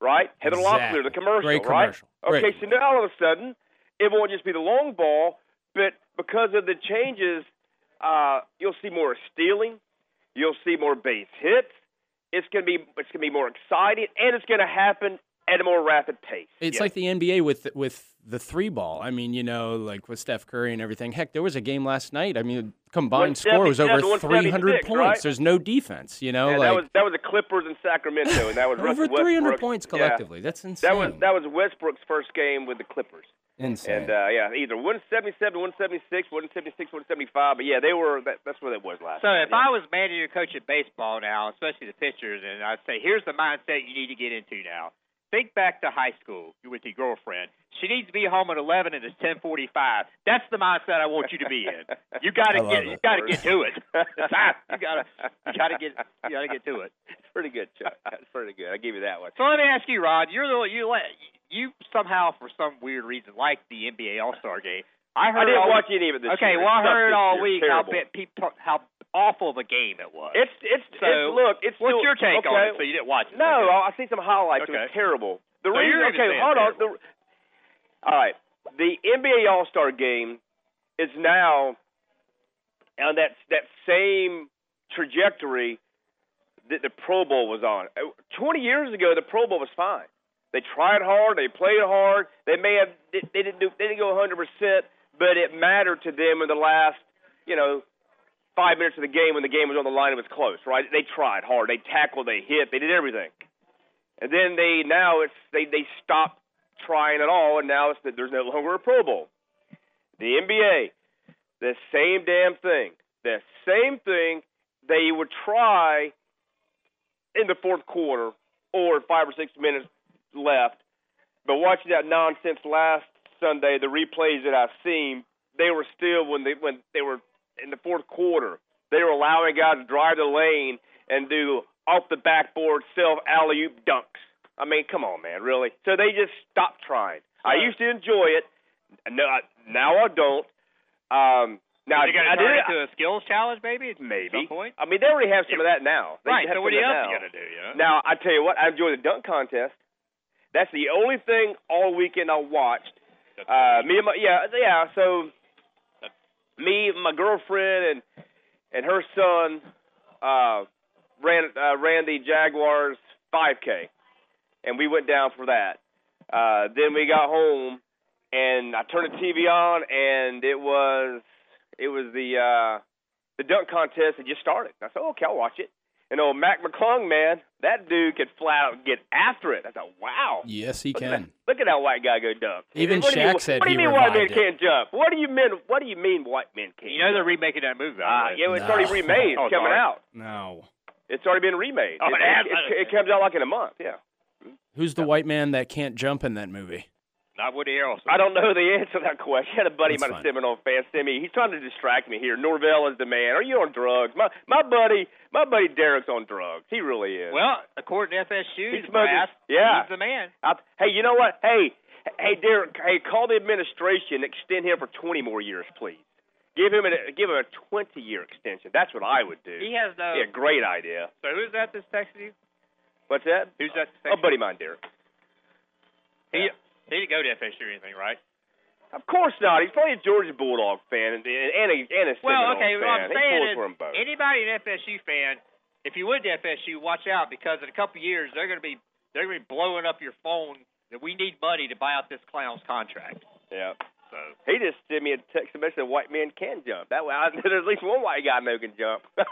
right? Heather Exactly. Locklear, the commercial, Great right? commercial. Okay, Great. so now all of a sudden, it won't just be the long ball, but because of the changes, uh, you'll see more stealing, you'll see more base hits. It's gonna be it's gonna be more exciting, and it's gonna happen at a more rapid pace. It's Yes. like the NBA with with the three ball. I mean, you know, like with Steph Curry and everything. Heck, there was a game last night. I mean, combined score was over 300 points. right? There's no defense. You know, and like that was that was the Clippers in Sacramento, and that was over 300 Westbrook. points Yeah. collectively. That's insane. That was that was Westbrook's first game with the Clippers, insane. and uh, yeah, either 177, 176, 176, 175. But yeah, they were. That, that's what it was last. Night. So night, if yeah. I was manager coach of baseball now, especially the pitchers, and I'd say, here's the mindset you need to get into now. Think back to high school with your girlfriend. She needs to be home at 11 and it's 10:45. That's the mindset I want you to be in. You got to get you got to get to it. You got to you got to get you got to get to it. it's pretty good, Chuck. That's pretty good. I give you that one. So let me ask you, Rod. You're the you you somehow for some weird reason like the NBA All Star game. I heard I didn't all, watch any of it this Okay, year. well I heard all week how bit people how awful of a game it was. It's it's So, it's look. It's What's still, your take okay. on it? So you didn't watch it? No, Okay. I see some highlights. It was terrible. The So reason, okay, hold on. The, all right, the NBA All Star Game is now on that that same trajectory that the Pro Bowl was on. Uh, Twenty years ago, the Pro Bowl was fine. They tried hard. They played hard. They may have they they didn't do they didn't go 100 percent, but it mattered to them in the last you know five minutes of the game when the game was on the line. It was close, right? They tried hard. They tackled. They hit. They did everything. And then they now it's they they stopped trying at all, and now it's that there's no longer a Pro Bowl. The NBA, the same damn thing. The same thing. They would try in the fourth quarter or five or six minutes left. But watching that nonsense last Sunday, the replays that I've seen, they were still when they when they were in the fourth quarter, they were allowing guys to drive the lane and do off the backboard self alley oop dunks. I mean, come on, man, really? So they just stopped trying. I used to enjoy it. No, I, now I don't. Um, now it going I to turn did into a skills challenge, maybe? Maybe. I mean, they already have some of that now. They right. So what else that you now. going to do? You know? Now I tell you what, I enjoy the dunk contest. That's the only thing all weekend I watched. Uh, me and my yeah yeah. So me, my girlfriend, and and her son uh, ran uh, ran the Jaguars 5K, and we went down for that. Uh, then we got home, and I turned the TV on, and it was it was the uh, the dunk contest had just started. I said, okay, I'll watch it. And old Mac McClung, man, that dude could flat out get after it. I thought, wow. yes, he Look at, can. that, look at that white guy go dunk. Even what do you, Shaq said What do you he mean white men it. can't jump? What do you mean? What do you mean white men can't? You know they're remaking that movie. by the Ah, way. yeah, well, it's No. already remade. Oh, It's coming sorry. out. No. It's already been remade. Oh, it, it it, it comes out like in a month. Yeah. Who's the white man that can't jump in that movie? Not Woody Harrelson. I don't know the answer to that question. I had a buddy That's of mine, a fine. Seminole fan, me. He's trying to distract me here. Norvell is the man. Are you on drugs? My my buddy, my buddy Derek's on drugs. He really is. Well, according to FSU, He's brass, yeah. he's the man. I, hey, you know what? Hey, hey, Derek. Hey, call the administration. Extend him for 20 more years, please. Give him a give him a 20 year extension. That's what I would do. He has no. Yeah, great idea. So who's that that's texting you? What's that? Who's that? A texting buddy of mine, Derek. He, he didn't go to FSU or anything, right? Of course not. He's probably a Georgia Bulldog fan and and a and a Well, Seminole okay. fan. What I'm saying pulls is, both. anybody an FSU fan, if you went to FSU, watch out because in a couple of years they're going to be they're going to be blowing up your phone that we need money to buy out this clown's contract. Yeah. So He just sent me a text message that white men can jump. That way, I, there's at least one white guy I know can jump.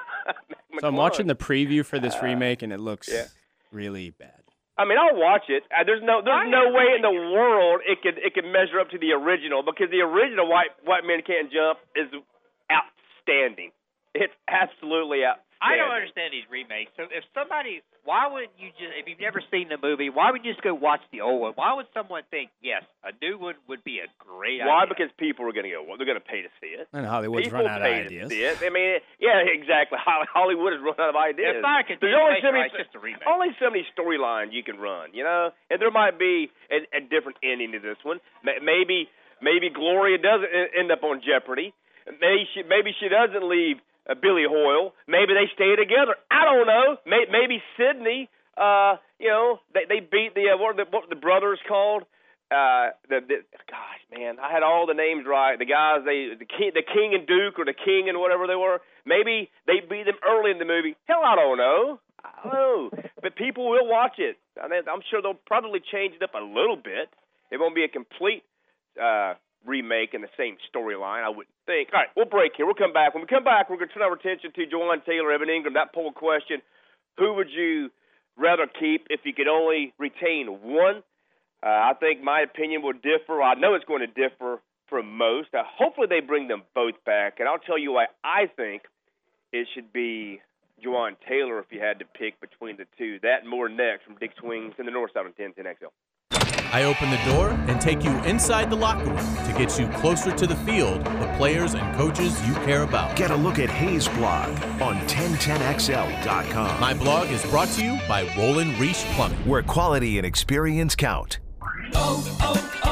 So I'm watching the preview for this Uh, remake, and it looks yeah. really bad. I mean, I'll watch it. Uh, there's no, there's no way in the world it could, it could measure up to the original because the original white white men can't jump is outstanding. It's absolutely outstanding. I don't understand these remakes. So if somebody, why would you just if you've never seen the movie, why would you just go watch the old one? Why would someone think yes, a new one would be a great idea? Why? idea? Because people are going to go. Well, they're going to pay to see it. And Hollywood's people run out of pay ideas. to see it. I mean, yeah, exactly. Hol- Hollywood has run out of ideas. it's not a There's only continuation, so many. It's just a remake. only so many storylines you can run, you know. And there might be a, a different ending to this one. Ma- Maybe, maybe Gloria doesn't end up on Jeopardy. Maybe she maybe she doesn't leave uh, Billy Hoyle. Maybe they stay together. I don't know. Maybe, maybe Sidney. Uh, you know, they they beat the uh, what the what the brothers called? Uh, the, the gosh, man, I had all the names right. The guys, they the king, the king and duke, or the king and whatever they were. Maybe they beat them early in the movie. Hell, I don't know. I don't know. But people will watch it. I mean, I'm sure they'll probably change it up a little bit. It won't be a complete uh, remake in the same storyline, I wouldn't think. All right, we'll break here. We'll come back. When we come back, we're going to turn our attention to Jawaan Taylor, Evan Engram, that poll question. Who would you rather keep if you could only retain one? Uh, I think my opinion will differ. I know it's going to differ from most. Uh, hopefully, they bring them both back. And I'll tell you why I think it should be Jawaan Taylor if you had to pick between the two. That and more next from Dick's Wings in the North Side on 1010XL. I open the door and take you inside the locker room to get you closer to the field, the players and coaches you care about. Get a look at Hayes' blog on 1010XL.com. My blog is brought to you by Roland Reach Plumbing, where quality and experience count. Oh, oh, oh, O'Reilly.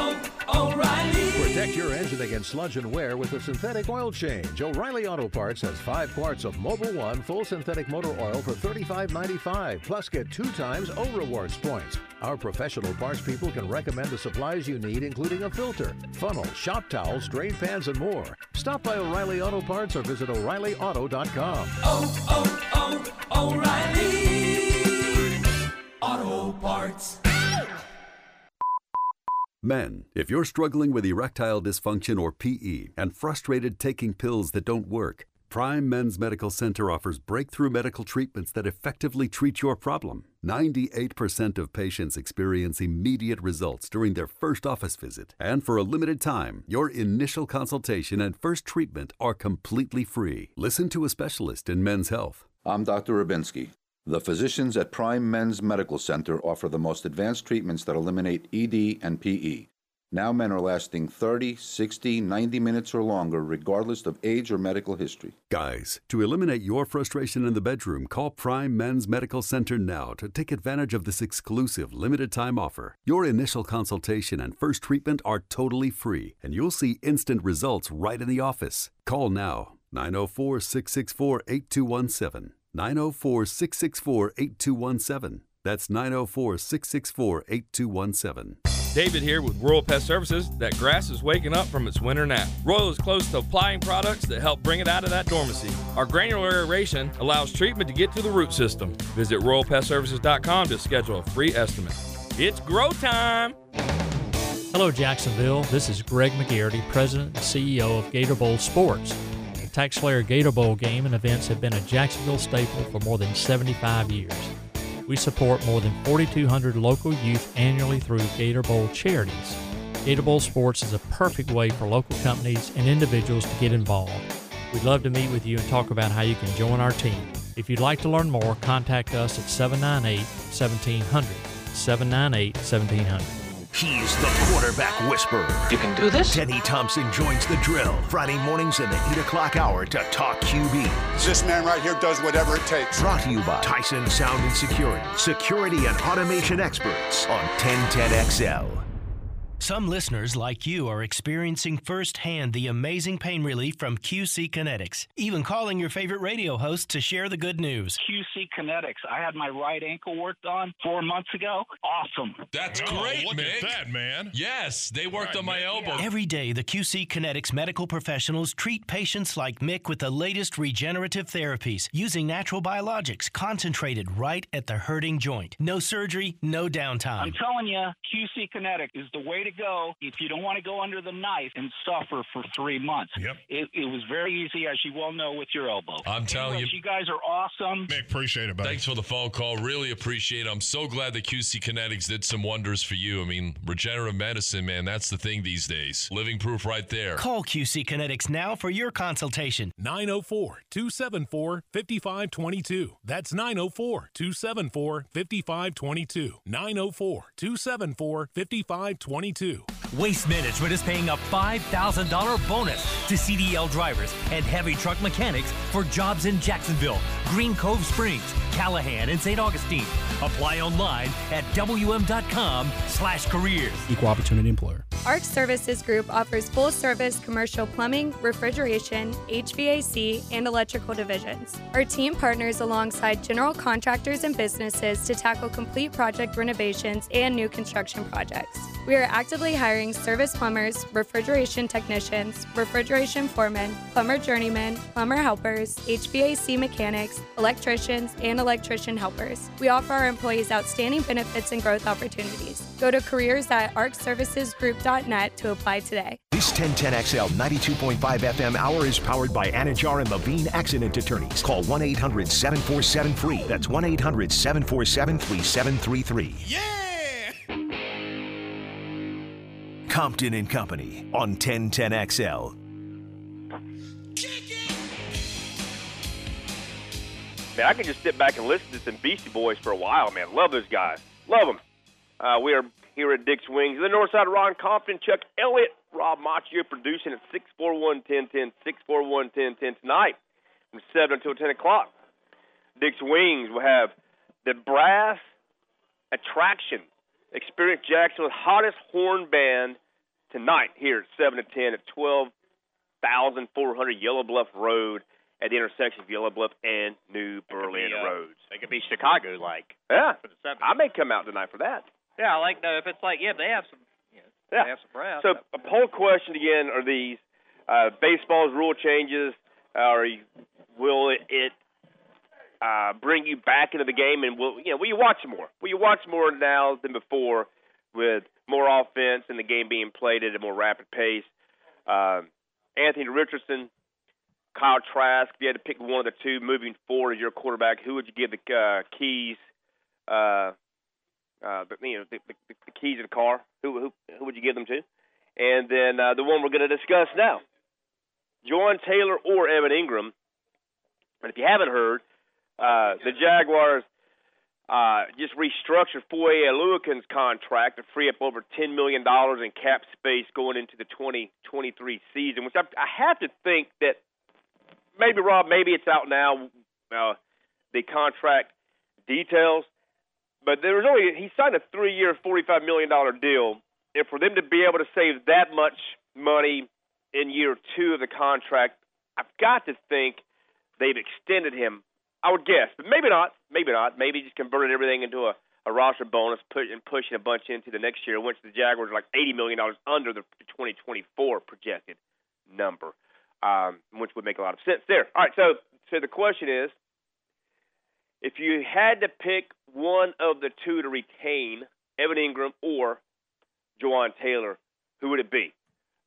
Protect your engine against sludge and wear with a synthetic oil change. O'Reilly Auto Parts has five quarts of Mobil One full synthetic motor oil for $35.95. Plus, get two times O Rewards points. Our professional parts people can recommend the supplies you need, including a filter, funnel, shop towels, drain pans, and more. Stop by O'Reilly Auto Parts or visit O'ReillyAuto.com. Oh, oh, oh, O'Reilly Auto Parts. Men, if you're struggling with erectile dysfunction or PE and frustrated taking pills that don't work, Prime Men's Medical Center offers breakthrough medical treatments that effectively treat your problem. 98% of patients experience immediate results during their first office visit, and for a limited time, your initial consultation and first treatment are completely free. Listen to a specialist in men's health. I'm Dr. Rubinsky. The physicians at Prime Men's Medical Center offer the most advanced treatments that eliminate ED and PE. Now men are lasting 30, 60, 90 minutes or longer, regardless of age or medical history. Guys, to eliminate your frustration in the bedroom, call Prime Men's Medical Center now to take advantage of this exclusive limited time offer. Your initial consultation and first treatment are totally free, and you'll see instant results right in the office. Call now 904 664 8217. 904 664 8217. That's 904 664 8217. David here with Royal Pest Services. That grass is waking up from its winter nap. Royal is close to applying products that help bring it out of that dormancy. Our granular aeration allows treatment to get to the root system. Visit RoyalPestServices.com to schedule a free estimate. It's grow time! Hello, Jacksonville. This is Greg McGarity, President and CEO of Gator Bowl Sports. TaxSlayer Gator Bowl game and events have been a Jacksonville staple for more than 75 years. We support more than 4,200 local youth annually through Gator Bowl charities. Gator Bowl Sports is a perfect way for local companies and individuals to get involved. We'd love to meet with you and talk about how you can join our team. If you'd like to learn more, contact us at 798 1700. 798 1700. He's the quarterback whisperer. You can do this? Denny Thompson joins the drill Friday mornings in the 8 o'clock hour to talk QB. This man right here does whatever it takes. Brought to you by Tyson Sound and Security, security and automation experts on 1010XL. Some listeners like you are experiencing firsthand the amazing pain relief from QC Kinetix, even calling your favorite radio host to share the good news. QC Kinetix. I had my right ankle worked on four months ago. Awesome. That's oh, great, look Mick. at that, man. Yes, they worked Right, on my Mick. elbow. Every day, the QC Kinetix medical professionals treat patients like Mick with the latest regenerative therapies using natural biologics concentrated right at the hurting joint. No surgery, no downtime. I'm telling you, QC Kinetic is the way to go if you don't want to go under the knife and suffer for three months. Yep. It, it was very easy, as you well know, with your elbow. I'm telling Anyways, you- you guys are awesome. Mick, appreciate it, buddy. Thanks for the phone call. Really appreciate it. I'm so glad that QC Kinetix did some wonders for you. I mean, regenerative medicine, man, that's the thing these days. Living proof right there. Call QC Kinetix now for your consultation. 904 274 5522. That's 904 274 5522. 904 274 5522. Waste Management is paying a $5,000 bonus to CDL drivers and heavy truck mechanics for jobs in Jacksonville, Green Cove Springs, Callahan, and St. Augustine. Apply online at wm.com slash careers. Equal opportunity employer. ARC Services Group offers full service commercial plumbing, refrigeration, HVAC, and electrical divisions. Our team partners alongside general contractors and businesses to tackle complete project renovations and new construction projects. We are actively hiring service plumbers, refrigeration technicians, refrigeration foremen, plumber journeymen, plumber helpers, HVAC mechanics, electricians, and electrician helpers. We offer our employees outstanding benefits and growth opportunities. Go to careers at arcservicesgroup.net to apply today. This 1010XL 92.5 FM hour is powered by Anidjar and Levine Accident Attorneys. Call 1 800 747 free. That's 1 800 747 3733. Compton and Company on 1010XL. Man, I can just sit back and listen to some Beastie Boys for a while, man. Love those guys. Love them. Uh, we are here at Dick's Wings. The north side, Ron Compton, Chuck Elliott, Rob Macchio producing at 641-1010, 641-1010 tonight from 7 until 10 o'clock. Dick's Wings will have the brass attraction. Experience Jacksonville's hottest horn band tonight here at 7 to 10 at 12,400 Yellow Bluff Road at the intersection of Yellow Bluff and New Berlin be, uh, Roads. They could be Chicago like. Yeah, I may come out tonight for that. Yeah, I like no. If it's like yeah, they have some. You know, Yeah. They have some brass. So a poll question again are these uh, baseball's rule changes? Are you, will it, it uh, bring you back into the game and will you know will you watch more? Will you watch more now than before with more offense and the game being played at a more rapid pace? Um, Anthony Richardson, Kyle Trask. If you had to pick one of the two moving forward as your quarterback, who would you give the uh, keys? Uh, uh, the, you know, the, the, the keys of the car. Who, who who would you give them to? And then uh, the one we're going to discuss now, Jawaan Taylor or Evan Engram. And if you haven't heard, uh, the Jaguars uh, just restructured Foye Oluokun's contract to free up over $10 million in cap space going into the 2023 season, which I, I have to think that maybe, Rob, maybe it's out now, uh, the contract details. But there was only he signed a three-year, forty-five million dollar deal. And for them to be able to save that much money in year two of the contract, I've got to think they've extended him. I would guess, but maybe not. Maybe not. Maybe just converted everything into a, a roster bonus, put and pushing a bunch into the next year, which the Jaguars are like eighty million dollars under the 2024 projected number, um, which would make a lot of sense there. All right, so so the question is, if you had to pick one of the two to retain, Evan Engram or Jawaan Taylor, who would it be?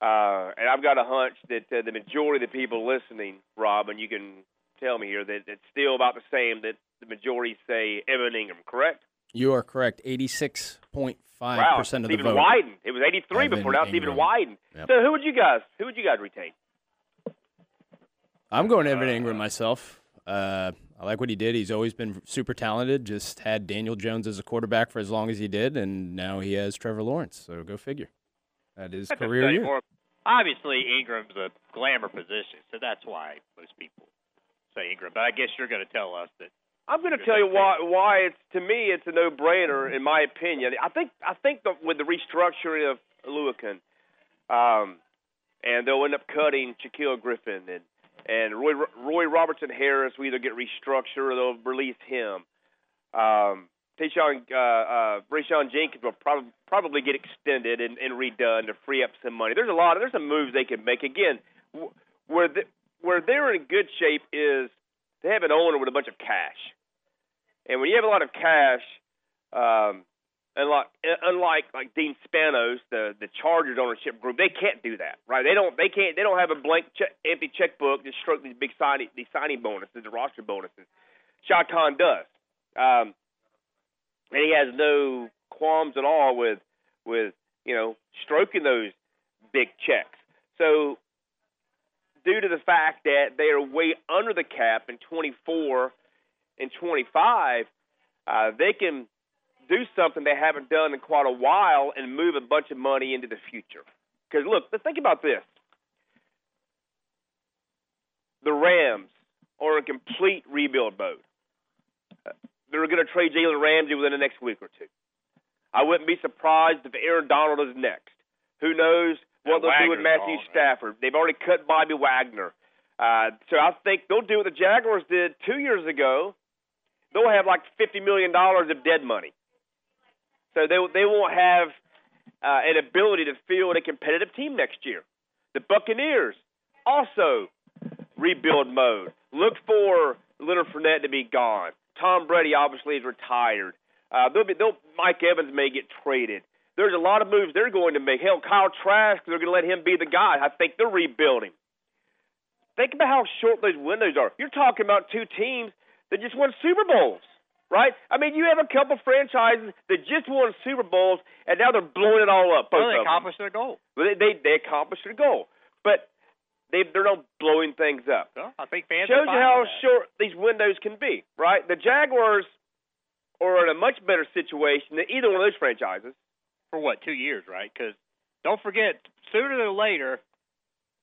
Uh, and I've got a hunch that uh, the majority of the people listening, Rob, and you can tell me here that it's still about the same. That the majority say Evan Engram, correct? You are correct. Eighty-six point five wow, percent of it's the even vote. widened. It was 83 Evan before. Now it's even Engram. widened. Yep. So who would you guys? Who would you guys retain? I'm going Evan Engram myself. Uh, I like what he did. He's always been super talented. Just had Daniel Jones as a quarterback for as long as he did, and now he has Trevor Lawrence. So go figure. That is career year. more- Obviously, Engram's a glamour position, so that's why most people say Engram. But I guess you're going to tell us that. I'm going to tell you why. Why it's to me it's a no-brainer in my opinion. I think I think the, with the restructuring of Oluokun, um, and they'll end up cutting Shaquill Griffin and and Roy Roy Robertson Harris will either get restructured or they'll release him. Um, Tayshawn, uh, uh, Rayshawn Jenkins will probably probably get extended and, and redone to free up some money. There's a lot. Of, there's some moves they can make. Again, where the, where they're in good shape is they have an owner with a bunch of cash, and when you have a lot of cash, um, unlike unlike like Dean Spanos, the the Chargers ownership group, they can't do that, right? They don't they can't they don't have a blank check, empty checkbook to stroke these big signing these signing bonuses, the roster bonuses. Khan does, um, and he has no qualms at all with with you know stroking those big checks. So due to the fact that they are way under the cap in 24 and 25, uh, they can do something they haven't done in quite a while and move a bunch of money into the future. Because look, let's think about this: the Rams are in complete rebuild mode. They're going to trade Jalen Ramsey within the next week or two. I wouldn't be surprised if Aaron Donald is next. Who knows what they'll do with Matthew gone, Stafford? They've already cut Bobby Wagner. Uh, so I think they'll do what the Jaguars did two years ago. They'll have like fifty million dollars of dead money. So they they won't have uh, an ability to field a competitive team next year. The Buccaneers also rebuild mode. Look for Leonard Fournette to be gone. Tom Brady obviously is retired. Uh, they'll be, they'll, Mike Evans may get traded. There's a lot of moves they're going to make. Hell, Kyle Trask, they're going to let him be the guy. I think they're rebuilding. Think about how short those windows are. You're talking about two teams that just won Super Bowls, right? I mean, you have a couple franchises that just won Super Bowls, and now they're blowing it all up. Well, they accomplished their goal. Well, they, they they accomplished their goal, but they they're not blowing things up. Well, I think fans Shows you how that. short these windows can be, right? The Jaguars are in a much better situation than either one of those franchises. For what two years, right? Because don't forget, sooner than later,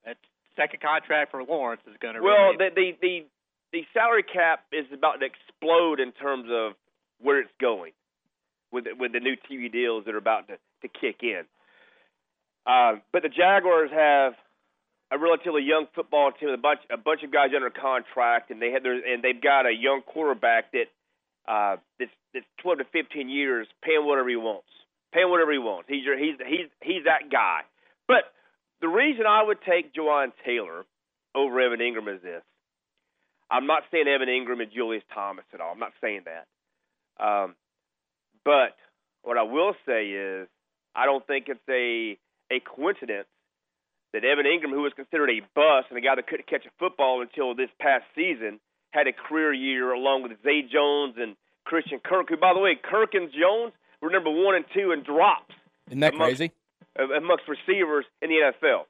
that second contract for Lawrence is going to. Well, the, the the the salary cap is about to explode in terms of where it's going with with the new TV deals that are about to to kick in. Uh, but the Jaguars have a relatively young football team, with a bunch a bunch of guys under contract, and they had their and they've got a young quarterback that uh, that's that's 12 to 15 years, paying whatever he wants, paying whatever he wants. He's your he's he's he's that guy. But the reason I would take Jawaan Taylor over Evan Engram is this. I'm not saying Evan Engram and Julius Thomas at all. I'm not saying that. Um, but what I will say is I don't think it's a a coincidence that Evan Engram, who was considered a bust and a guy that couldn't catch a football until this past season, had a career year along with Zay Jones and Christian Kirk, who, by the way, Kirk and Jones were number one and two in drops Isn't that Amongst- crazy? amongst receivers in the NFL.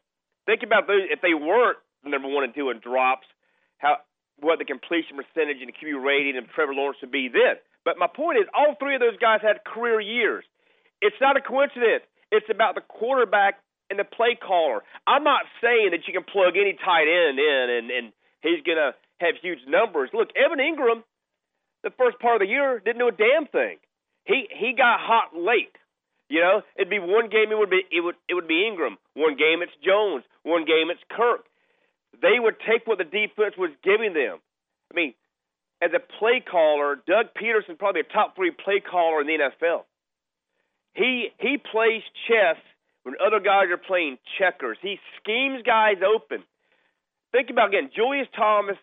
Think about those if they weren't number one and two in drops, how what the completion percentage and the QB rating of Trevor Lawrence would be then. But my point is, all three of those guys had career years. It's not a coincidence. It's about the quarterback and the play caller. I'm not saying that you can plug any tight end in and and he's gonna have huge numbers. Look, Evan Engram, the first part of the year didn't do a damn thing. He he got hot late. You know, it'd be one game it would be it would it would be Engram. One game it's Jones. One game it's Kirk. They would take what the defense was giving them. I mean, as a play caller, Doug Pederson probably a top three play caller in the NFL. He he plays chess when other guys are playing checkers. He schemes guys open. Think about again, Julius Thomas,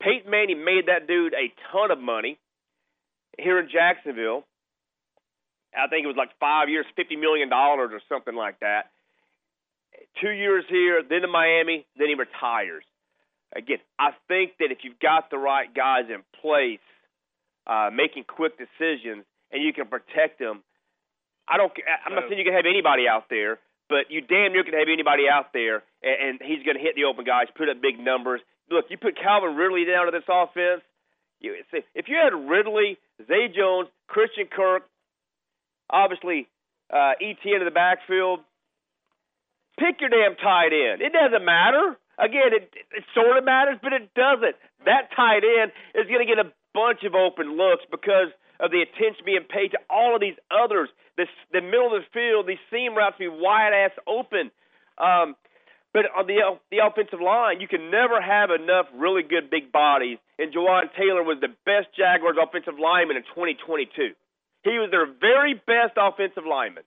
Peyton Manning made that dude a ton of money here in Jacksonville. I think it was like five years, fifty million dollars or something like that. Two years here, then to Miami, then he retires. Again, I think that if you've got the right guys in place, uh, making quick decisions, and you can protect them, I don't. I'm not saying you can have anybody out there, but you damn near can have anybody out there, and, and he's going to hit the open guys, put up big numbers. Look, you put Calvin Ridley down to this offense. You, if you had Ridley, Zay Jones, Christian Kirk, obviously uh, ETN in the backfield, pick your damn tight end. It doesn't matter. Again, it, it sort of matters, but it doesn't. That tight end is going to get a bunch of open looks because of the attention being paid to all of these others. This, the middle of the field, these seam routes be wide ass open. Um, but on the the offensive line, you can never have enough really good big bodies. And Jawaan Taylor was the best Jaguars offensive lineman in 2022. He was their very best offensive lineman.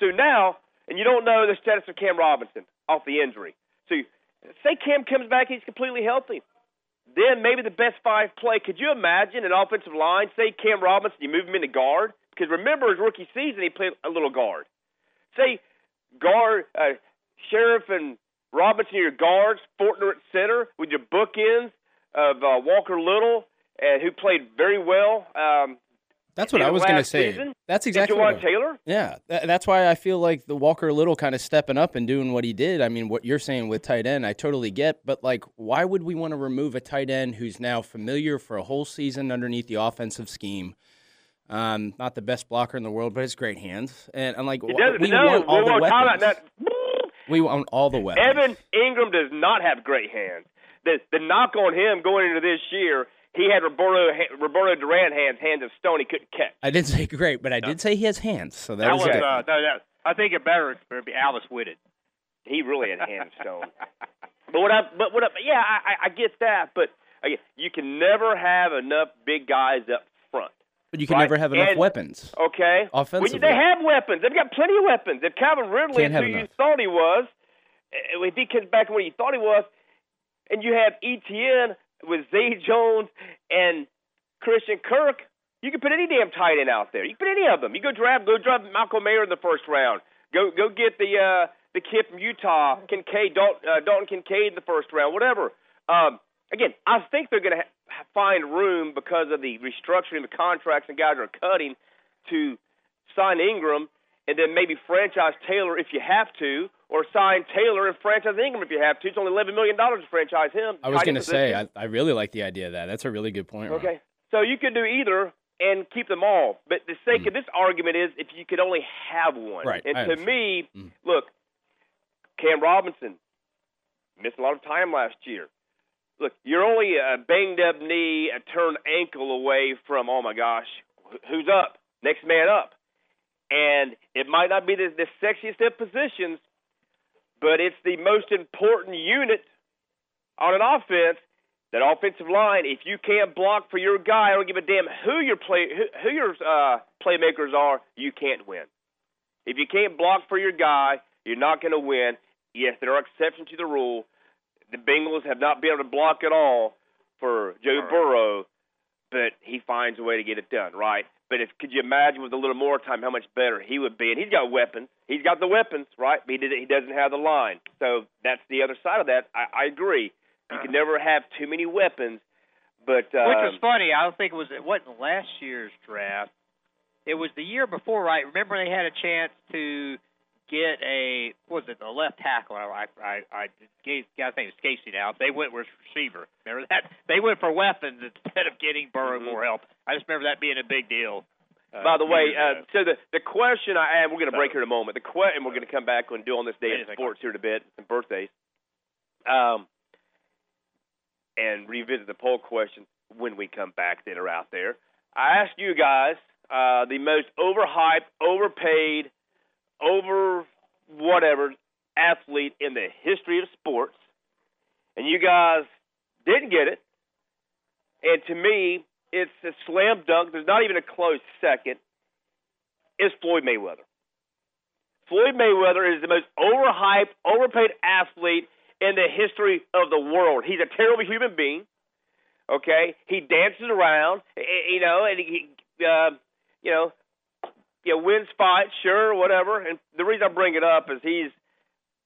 So now, and you don't know the status of Cam Robinson off the injury. So say Cam comes back, he's completely healthy. Then maybe the best five play. Could you imagine an offensive line? Say Cam Robinson, you move him into guard because remember his rookie season he played a little guard. Say guard uh, Scherff and Robinson your guards, Fortner at center with your bookends of uh, Walker Little, uh, who played very well. Um, That's what I was going to say. season. That's exactly Jawaan what Taylor. Yeah, tha- that's why I feel like the Walker Little kind of stepping up and doing what he did. I mean, what you're saying with tight end, I totally get. But like, why would we want to remove a tight end who's now familiar for a whole season underneath the offensive scheme? Um, not the best blocker in the world, but has great hands. And I'm like, He wh- we want all the whoa, time out. weapons. We want all the weapons. Evan Engram does not have great hands. The the knock on him going into this year, he had Roberto Roberto Durant hands, hands of stone. He couldn't catch. I didn't say great, but I did say he has hands. So that, that was good. uh, no, that I think it better would be Alvis Whitted. He really had hands of stone. But what I but what I, yeah, I, I get that, but again, you can never have enough big guys up front. But you can Right. never have enough And- weapons. Okay. Offensively. Well, they have weapons. They've got plenty of weapons. If Calvin Ridley is who you thought he was, eh, if he comes back to where you thought he was, and you have ETN with Zay Jones and Christian Kirk, you can put any damn tight end out there. You can put any of them. You go draft, go draft Malcolm Mayer in the first round. Go go get the uh, the kid from Utah, Kincaid, Dalton, uh, Dalton Kincaid in the first round, whatever. Um, again, I think they're going to ha- find room because of the restructuring of the contracts and guys are cutting to sign Engram and then maybe franchise Taylor if you have to, or sign Taylor and franchise Engram if you have to. It's only eleven million dollars to franchise him. I was going to say. I, I really like the idea of that. That's a really good point. Ron. Okay. So you could do either and keep them all. But the sake of this argument is if you could only have one. Mm. Right, And I to understand. me, look, Cam Robinson missed a lot of time last year. Look, you're only a banged up knee, a turned ankle away from, oh my gosh, who's up? Next man up. And it might not be the, the sexiest of positions, but it's the most important unit on an offense. That offensive line, if you can't block for your guy, I don't give a damn who your play who, who your uh, playmakers are, you can't win. If you can't block for your guy, you're not going to win. Yes, there are exceptions to the rule. The Bengals have not been able to block at all for Joe Burrow, but he finds a way to get it done, right? But if could you imagine with a little more time how much better he would be? And he's got weapons. He's got the weapons, right? But he, did, he doesn't have the line. So that's the other side of that. I, I agree. You can never have too many weapons, but uh, Which was funny. I don't think it was. It wasn't last year's draft. It was the year before, right? Remember they had a chance to get a was it a left tackle? I I I guy's name is Casey now. They went with receiver. Remember that? They went for weapons instead of getting Burrow more help. I just remember that being a big deal. Uh, By the way, uh, so the the question I and we're going to break here in a moment. The que- and we're going to come back and do on this day of sports here in a bit and birthdays, um, and revisit the poll questions when we come back that are out there. I asked you guys uh, the most overhyped, overpaid, over whatever athlete in the history of sports, and you guys didn't get it. And to me, it's a slam dunk. There's not even a close second. It's Floyd Mayweather. Floyd Mayweather is the most overhyped, overpaid athlete in the history of the world. He's a terrible human being. Okay, he dances around, you know, and he, uh, you know, you know, wins fights, sure, whatever. And the reason I bring it up is he's,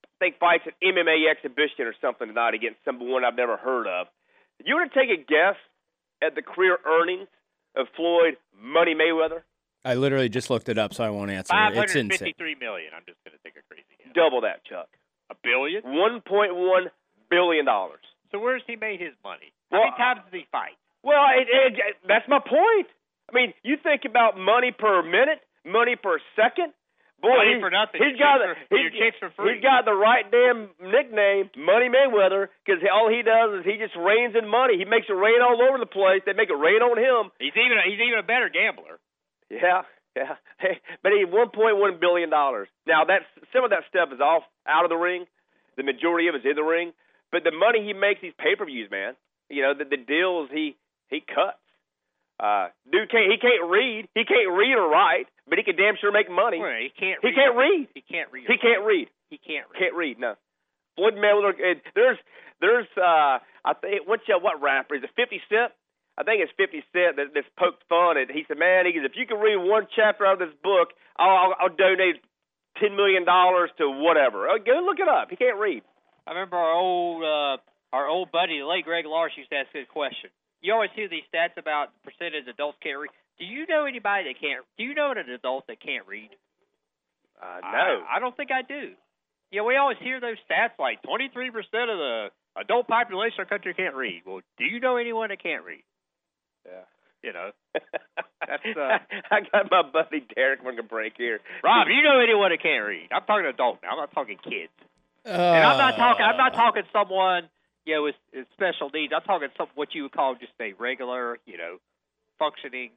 I think, fights an MMA exhibition or something tonight against someone I've never heard of. You want to take a guess at the career earnings of Floyd Money Mayweather? I literally just looked it up, so I won't answer. Five it. It's hundred insane. fifty-three million. I'm just going to take a crazy guess. Double that, Chuck. A billion. One point one billion dollars. So where's he made his money? How Well, many times did he fight? Well, it, it, that's my point. I mean, you think about money per minute, money per second. Boy, Money he's, for nothing. He's Your got the for- he's, for free. He's got the right damn nickname, Money Mayweather, because all he does is he just rains in money. He makes it rain all over the place. They make it rain on him. He's even a, he's even a better gambler. Yeah, yeah. Hey, but he one point one billion dollars. Now that's some of that stuff is off out of the ring. The majority of it's in the ring. But the money he makes these pay per views, man. You know the the deals he he cuts. Uh, dude can't he can't read. He can't read or write, but he can damn sure make money. Well, he can't. He read. can't read. He can't read. He can't read. He can't read. Can't read. No. Floyd Mayweather. It, there's there's uh I think what's uh, what rapper is it Fifty Cent? I think it's Fifty Cent that that's poked fun at. He said, "Man, he goes, if you can read one chapter out of this book, I'll I'll, I'll donate ten million dollars to whatever. Oh, go look it up. He can't read. I remember our old uh, our old buddy, the late Greg Larson, used to ask a good question. You always hear these stats about the percentage of adults can't read. Do you know anybody that can't? Do you know an adult that can't read? Uh, no. I, I don't think I do. Yeah, we always hear those stats like 23% of the adult population of our country can't read. Well, do you know anyone that can't read? Yeah. You know, that's uh, I got my buddy Derek. We're gonna break here. Rob. Do you know anyone that can't read? I'm talking adult now. I'm not talking kids. and I'm not talking. I'm not talking someone you know with, with special needs. I'm talking some what you would call just a regular, you know, functioning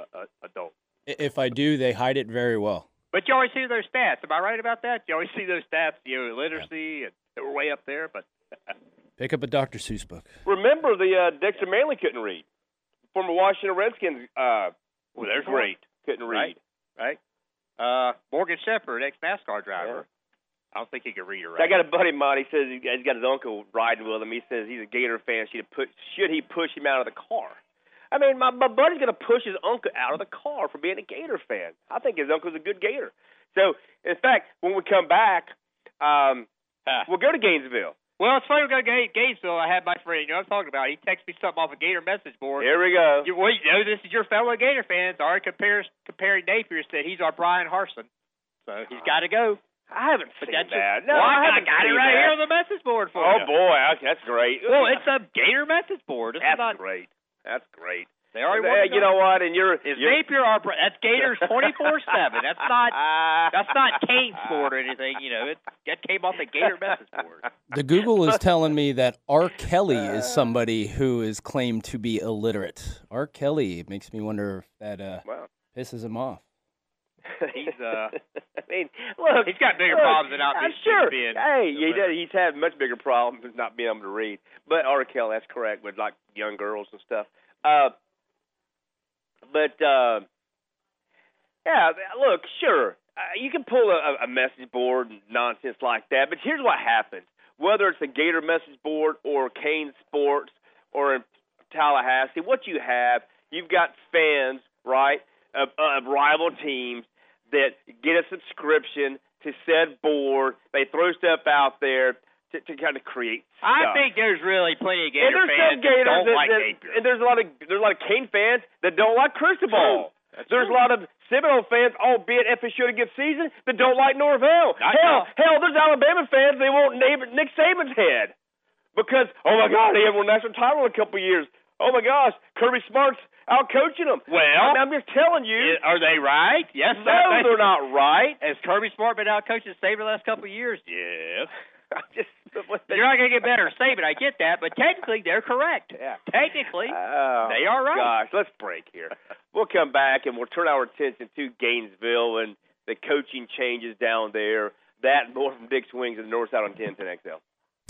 uh, uh, adult. If I do, they hide it very well. But you always see those stats. Am I right about that? You always see those stats, you know, literacy, and they were way up there. But Pick up a Dr. Seuss book. Remember the uh, Dexter Manley couldn't read. Former Washington Redskins. Uh, well, there's great. Couldn't read. Right. Right. Uh, Morgan Shepherd, ex NASCAR driver. I don't think he could read or I got a buddy of mine. He says he- he's got his uncle riding with him. He says he's a Gator fan. Should he put should he push him out of the car? I mean, my my buddy's gonna push his uncle out of the car for being a Gator fan. I think his uncle's a good Gator. So, in fact, when we come back, um, we'll go to Gainesville. Well, it's funny we got to Ga- Gainesville. I had my friend, you know, what I'm talking about. He texted me something off a Gator message board. Here we go. You, well, you know, this is your fellow Gator fans. Already compares comparing Napier said he's our Brian Harsin, so he's got to go. I haven't But seen that's that. No, well, I I, haven't got it right that. here on the message board for Oh you. boy, that's, that's great. Well, it's a Gator message board. It's That's not. great. That's great. They already Uh, won the you know what? And you're Is you're, Napier our? That's Gators twenty four seven. That's not. That's not Cane sport or anything. You know, it that came off the Gator message board. The Google is telling me that R. Kelly is somebody who is claimed to be illiterate. R. Kelly makes me wonder if that uh, Wow. pisses him off. He's uh. I mean, look, He's got bigger look, problems than not being- sure. being Hey, he does, he's had much bigger problems than not being able to read. But R. Kelly, that's correct, with like young girls and stuff. Uh, but uh, yeah, look, sure, uh, you can pull a, a message board and nonsense like that. But here's what happens: whether it's a Gator message board or Cane Sports or in Tallahassee, what you have, you've got fans, right, of, of rival teams that get a subscription to said board. They throw stuff out there to, to kind of create. I think there's really plenty of and Gator there's fans some Gators that don't that, like that- Napier. and there's a lot of there's a lot of Cane fans that don't like Cristobal. That's there's true. a lot of Seminole fans, albeit they should a season, that don't like Norvell. I hell, know. hell, there's Alabama fans they won't name Nick Saban's head because oh my God, he had won national title in a couple of years. Oh my gosh, Kirby Smart's out coaching them. Well, I am just telling you. Are they right? Yes. no, they're not right. Has Kirby Smart been out coaching Saban the last couple of years? Yes. Just, You're not going to get better Saban. I get that, but technically they're correct. Yeah. Technically, Oh, they are right. Gosh, let's break here. We'll come back and we'll turn our attention to Gainesville and the coaching changes down there. That more from Dick's Wings and the North Side on 1010XL.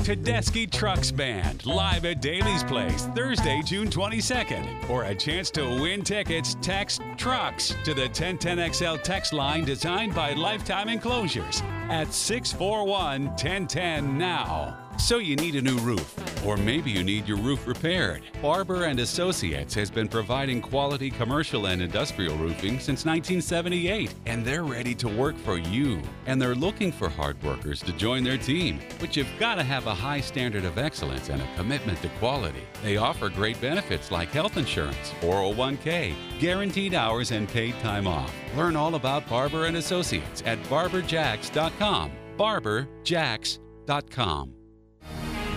Tedeschi Trucks Band, live at Daly's Place, Thursday, June 22nd. For a chance to win tickets, text TRUCKS to the 1010XL text line designed by Lifetime Enclosures at 641 1010 now. So you need a new roof, or maybe you need your roof repaired. Barber and Associates has been providing quality commercial and industrial roofing since 1978, and they're ready to work for you. And they're looking for hard workers to join their team, but you've got to have a high standard of excellence and a commitment to quality. They offer great benefits like health insurance, 401k, guaranteed hours, and paid time off. Learn all about Barber and Associates at barberjacks.com. barberjacks.com.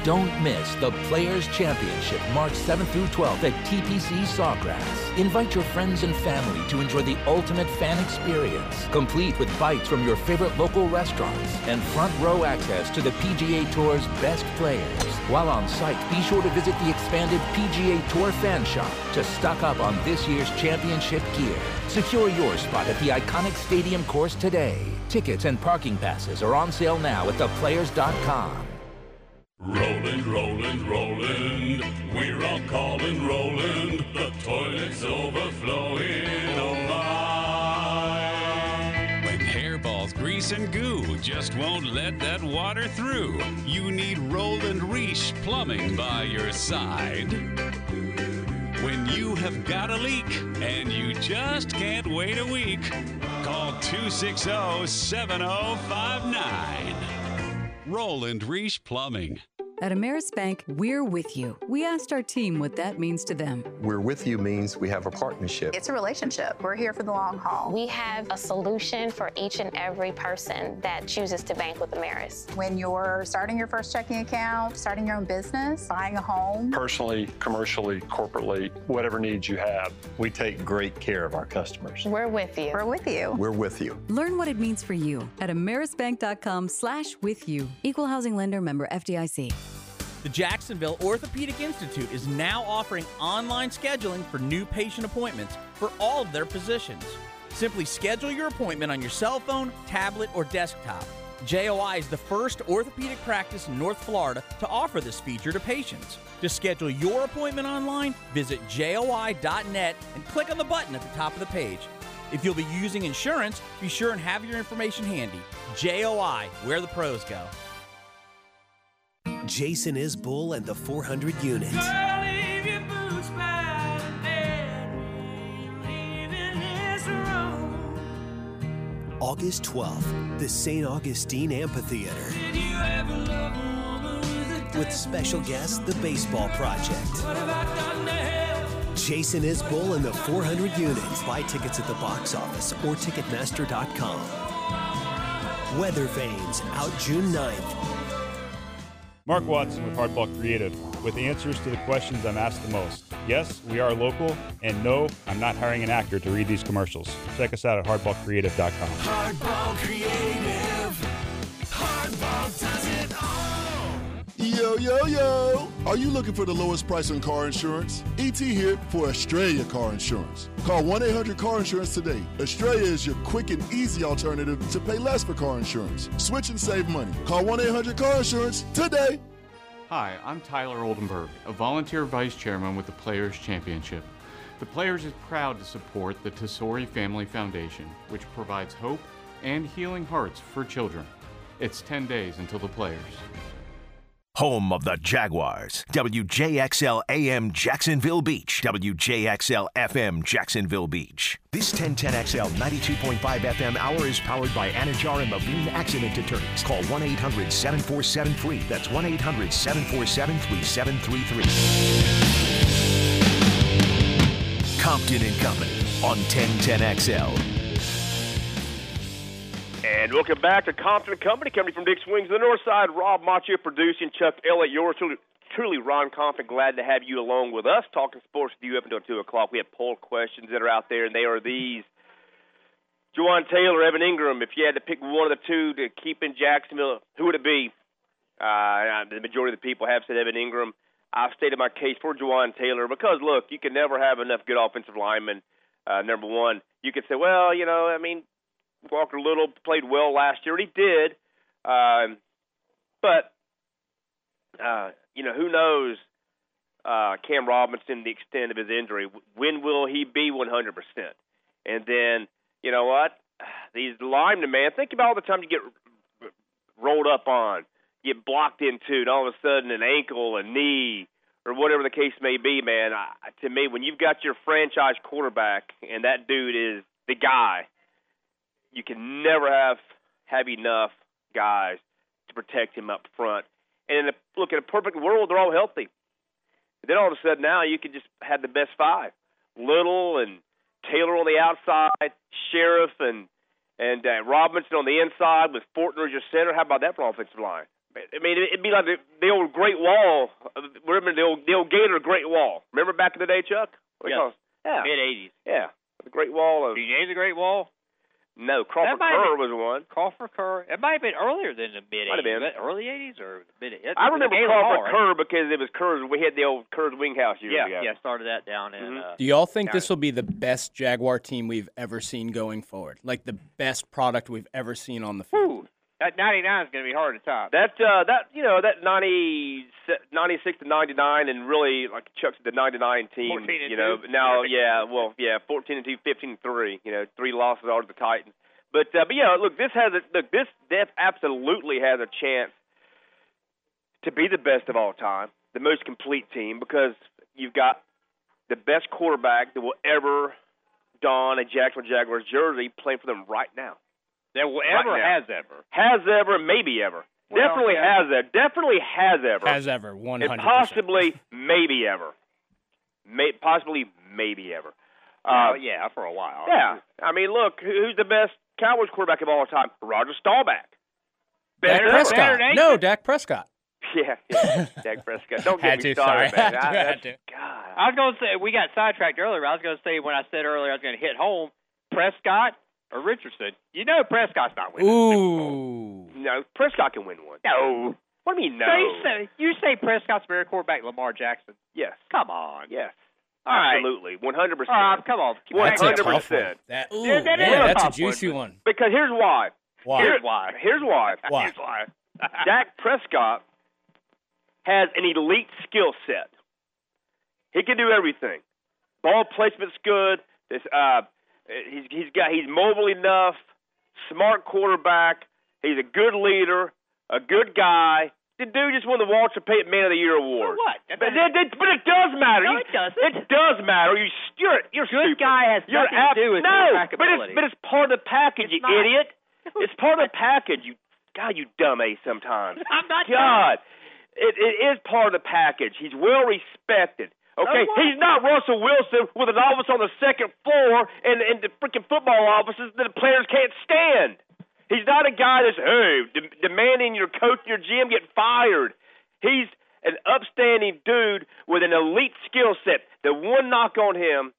Don't miss the Players Championship March 7th through 12th at TPC Sawgrass. Invite your friends and family to enjoy the ultimate fan experience, complete with bites from your favorite local restaurants and front row access to the PGA Tour's best players. While on site, be sure to visit the expanded PGA Tour fan shop to stock up on this year's championship gear. Secure your spot at the iconic stadium course today. Tickets and parking passes are on sale now at theplayers.com. Roland, Roland, Roland. We're all calling Roland. The toilet's overflowing. Oh my. When hairballs, grease, and goo just won't let that water through, you need Roland Reach Plumbing by your side. When you have got a leak and you just can't wait a week, call 260 7059. Roland Reach Plumbing. At Ameris Bank, we're with you. We asked our team what that means to them. We're with you means we have a partnership. It's a relationship. We're here for the long haul. We have a solution for each and every person that chooses to bank with Ameris. When you're starting your first checking account, starting your own business, buying a home, Personally, commercially, corporately, whatever needs you have, we take great care of our customers. We're with you. we're with you. We're with you. Learn what it means for you at amerisbank.com slash with you. Equal housing lender member FDIC. The Jacksonville Orthopedic Institute is now offering online scheduling for new patient appointments for all of their physicians. Simply schedule your appointment on your cell phone, tablet, or desktop. JOI is the first orthopedic practice in North Florida to offer this feature to patients. To schedule your appointment online, visit joi.net and click on the button at the top of the page. If you'll be using insurance, be sure and have your information handy. JOI, where the pros go. Jason Isbell and the 400 unit. August 12th, the St. Augustine Amphitheater. With special guest, the Baseball Project. Jason Isbell and the 400 units. Buy tickets at the box office or Ticketmaster.com. Weather Vanes out June 9th. Mark Watson with Hardball Creative, with answers to the questions I'm asked the most. Yes, we are local, and no, I'm not hiring an actor to read these commercials. Check us out at hardballcreative.com. Hardball Creative. Hardball all. Yo, yo, yo! Are you looking for the lowest price on car insurance? ET here for Australia Car Insurance. Call 1 800 Car Insurance today. Australia is your quick and easy alternative to pay less for car insurance. Switch and save money. Call 1 800 Car Insurance today. Hi, I'm Tyler Oldenburg, a volunteer vice chairman with the Players Championship. The Players is proud to support the Tesori Family Foundation, which provides hope and healing hearts for children. It's 10 days until the Players. Home of the Jaguars. WJXL AM Jacksonville Beach. WJXL FM Jacksonville Beach. This 1010XL 92.5 FM hour is powered by Anidjar and Levine Accident Attorneys. Call 1 800 747 free. That's 1 800 747 3733. Compton and Company on 1010XL. And welcome back to Compton Company, coming from Dick's Wings, on the north side. Rob Macchio producing, Chuck Elliott, yours truly, truly Ron Compton. Glad to have you along with us, talking sports with you up until 2 o'clock. We have poll questions that are out there, and they are these. Jawaan Taylor, Evan Engram, if you had to pick one of the two to keep in Jacksonville, who would it be? Uh, the majority of the people have said Evan Engram. I've stated my case for Jawaan Taylor because, look, you can never have enough good offensive linemen. Uh, number one, you could say, well, you know, I mean, Walker Little played well last year, he did. Um, but uh, you know, who knows? Uh, Cam Robinson, the extent of his injury. When will he be 100%? And then, you know what? These linemen, man, think about all the time you get rolled up on, get blocked into, and all of a sudden an ankle, a knee, or whatever the case may be, man. I, to me, when you've got your franchise quarterback and that dude is the guy, you can never have have enough guys to protect him up front. And in a, look, in a perfect world, they're all healthy. Then all of a sudden, now you can just have the best five: Little and Taylor on the outside, Scherff and and uh, Robinson on the inside with Fortner as your center. How about that for offensive line? I mean, it'd be like the, the old Great Wall. Remember the old the old Gator Great Wall? Remember back in the day, Chuck? What Yes. Yeah, Mid '80s. yeah, the Great Wall of. Name the Great Wall? No, Crawford Ker be- was one. Crawford Ker. It might have been earlier than the mid Might have '80s. been. Early '80s or mid? it- I remember Crawford Hall, right? Ker because it was Ker's. We had the old Ker's Wing House years Yeah, ago. yeah. Started that down in. Mhm. Uh, Do y'all think this will be the best Jaguar team we've ever seen going forward? Like the best product we've ever seen on the field? That 99 is going to be hard to top. That uh, that you know that 90, 96 to ninety nine, and really like Chuck said, the ninety nine team. 14 and you know, two. now yeah, well yeah, fourteen and two, 15 and three. You know, three losses are to the Titans. But uh, but yeah, look, this has a look. This def absolutely has a chance to be the best of all time, the most complete team because you've got the best quarterback that will ever don a Jacksonville Jaguars jersey playing for them right now. That will ever now. has ever. Has ever, maybe ever. Well, definitely yeah. has ever. Definitely has ever. Has ever, one And hundred. possibly, maybe ever. May, possibly, maybe ever. Uh, Uh, yeah, for a while. yeah. I mean, look, who's the best Cowboys quarterback of all time? Roger Staubach. Dak Better- Prescott. better than No, Dak Prescott. Yeah, yeah. Dak Prescott. Don't get Had me to, started, sorry. man. Had I- had that's- to. I was going to say we got sidetracked earlier. I was going to say when I said earlier I was going to hit home, Prescott or Richardson. You know Prescott's not winning. Ooh. No, Prescott can win one. No. What do you mean, no? So you say, you say Prescott's better quarterback, Lamar Jackson. Yes. Come on. Yes. All right. Absolutely, one hundred percent. Rob, come on. One That's a hundred tough one. percent. That, ooh, Yeah, that is man, a that's a tough juicy one. one. Because here's why. Why? Here's why. Here's why. Why? Here's why. Dak Prescott has an elite skill set. He can do everything. Ball placement's good. This, uh, Eh, he's he's got he's mobile enough. Smart quarterback. He's a good leader. A good guy. The dude just won the Walter Payton Man of the Year award. For what? But, it, it- but it does matter. No, You- it doesn't. It does matter. You, you're you're Good stupid. guy has you're nothing to do with no, but it's but it's part of the package, you not. idiot. It's part of the package. You God, you dumb ace sometimes. I'm not God, it, it is part of the package. He's well respected. Okay, he's not Russell Wilson with an office on the second floor and and the freaking football offices that the players can't stand. He's not a guy that's hey de- demanding your coach your GM get fired. He's an upstanding dude with an elite skill set. The one knock on him,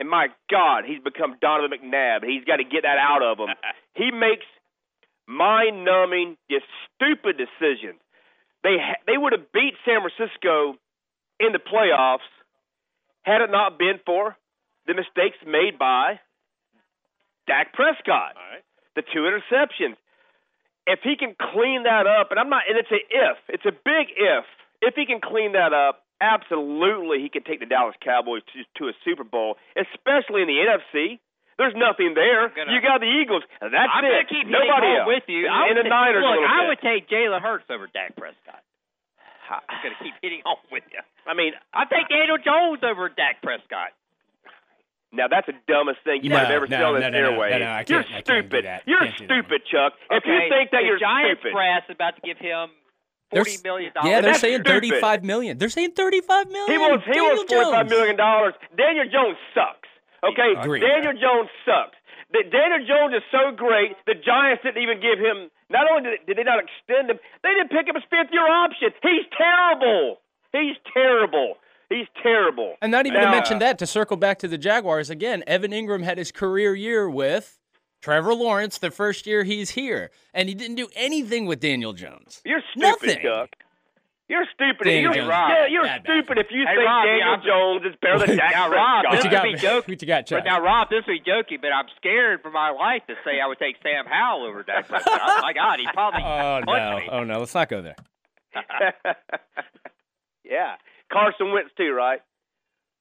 and my God, he's become Donovan McNabb. He's got to get that out of him. he makes mind-numbing, just stupid decisions. They ha- they would have beat San Francisco in the playoffs had it not been for the mistakes made by Dak Prescott. The two interceptions. If he can clean that up, and I'm not, and it's a if, it's a big if. If he can clean that up, absolutely he can take the Dallas Cowboys to, to a Super Bowl, especially in the NFC. There's nothing there. gonna- you got the Eagles. That's I'm it. keep Nobody else. with you. I and would the Niners. Look, I bit. would take Jalen Hurts over Dak Prescott. I'm going to keep hitting home with you. I mean, I'll take Daniel Jones over Dak Prescott. Now that's the dumbest thing you No, might have ever no, said on no, this no, no, airway. no, no, I you're can't- I can't do stupid. that. You're Can't do that stupid, Chuck. If you think that the you're Giants stupid, brass is about to give him They're million dollars. Yeah, they're saying stupid. thirty-five million. They're saying thirty-five million. he wants he Daniel wants forty five Jones. million dollars. Daniel Jones sucks. Okay, Agreed. Daniel Jones sucks. The, Daniel Jones is so great. The Giants didn't even give him. Not only did, did they not extend him, they didn't pick up his fifth year option. He's terrible. He's terrible. He's terrible. And not even Now- to mention that, to circle back to the Jaguars again, Evan Engram had his career year with Trevor Lawrence the first year he's here, and he didn't do anything with Daniel Jones. You're stupid, Nothing. Chuck. You're stupid. Daniel you're, Jones. yeah, you're Bad, bad. stupid if you Hey, think Rob, Daniel yeah, Jones is better than Dak Now, Rob, Prescott. this What you got? would be joke- What you got, Chuck? But now, Rob, this will be jokey, but I'm scared for my life to say I would take Sam Howell over Dak Prescott. Oh, my God, he probably Oh no! me. Oh no! Let's not go there. yeah, Carson Wentz too, right?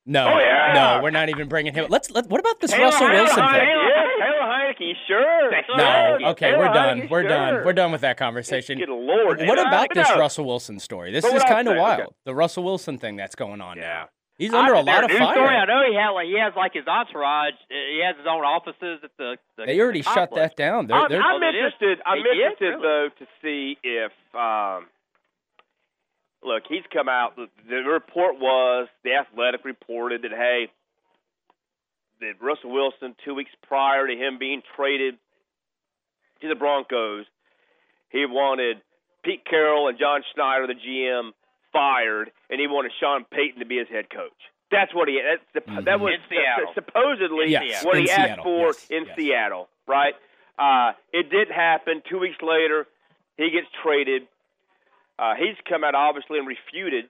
No, Oh, yeah. no, we're not even bringing him. Let's let. What about this Taylor Russell Heinicke, Wilson thing? Heinicke, Yeah, Taylor Heinicke, sure. No, okay, Taylor we're done. Heinicke, We're done. We're done with that conversation. Good Lord. What Taylor about this no. Russell Wilson story? This But is kind of wild. okay. The Russell Wilson thing that's going on Yeah. now. He's under a I- lot of news Story, I fire. know he had like he has like his entourage. He has his own offices at the. the They already the shut that down. They're, I'm, they're, I'm they interested. I'm interested Really? though to see if. Um, look, he's come out. The, the report was the Athletic reported that hey, that Russell Wilson two weeks prior to him being traded to the Broncos, he wanted Pete Carroll and John Schneider, the GM, fired, and he wanted Sean Payton to be his head coach. That's what he. That's the, That was Seattle. supposedly Yes, what he asked Seattle. for Yes, in yes. Seattle, right? Uh, it didn't happen. Two weeks later, he gets traded. Uh, he's come out obviously and refuted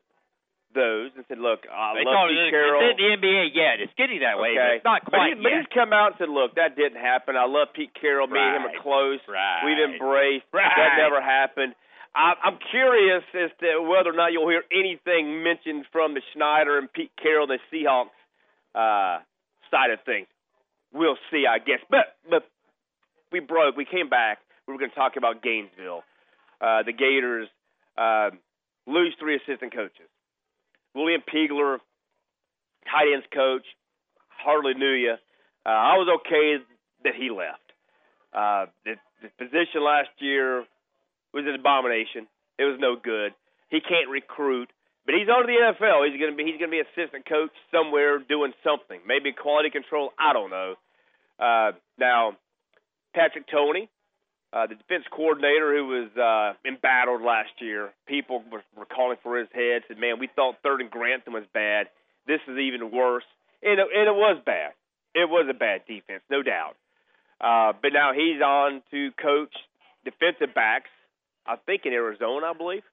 those and said, "Look, I They love Pete Carroll." it's in the NBA yet. It's getting that way, but it's not But, quite he, but yet. he's come out and said, "Look, that didn't happen. I love Pete Carroll. Me and him are close. Right. We've embraced. Right. That never happened." I, I'm curious as to whether or not you'll hear anything mentioned from the Schneider and Pete Carroll, the Seahawks uh, side of things. We'll see, I guess. But but we broke. We came back. We were going to talk about Gainesville. Uh, the Gators uh, lose three assistant coaches. William Peagler, tight ends coach, hardly knew you. Uh, I was okay that he left. Uh, the, the position last year was an abomination. It was no good. He can't recruit, but he's on to the NFL. He's to be he's to be assistant coach somewhere doing something, maybe quality control. I don't know. Uh, now, Patrick Toney, uh, the defense coordinator who was uh, embattled last year. People were, were calling for his head. Said, "Man, we thought third and Grantham was bad. This is even worse." And it, and it was bad. It was a bad defense, no doubt. Uh, but now he's on to coach defensive backs. I think in Arizona, I believe.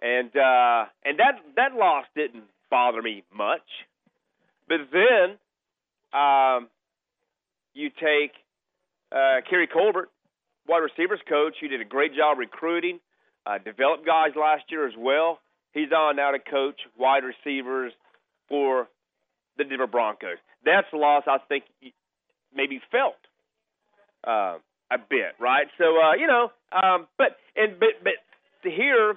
And uh, and that that loss didn't bother me much. But then um, you take uh, Keary Colbert, wide receivers coach, He did a great job recruiting, uh, developed guys last year as well. He's on now to coach wide receivers for the Denver Broncos. That's a loss I think maybe felt uh, a bit, right? So uh, you know, um, but and but but to hear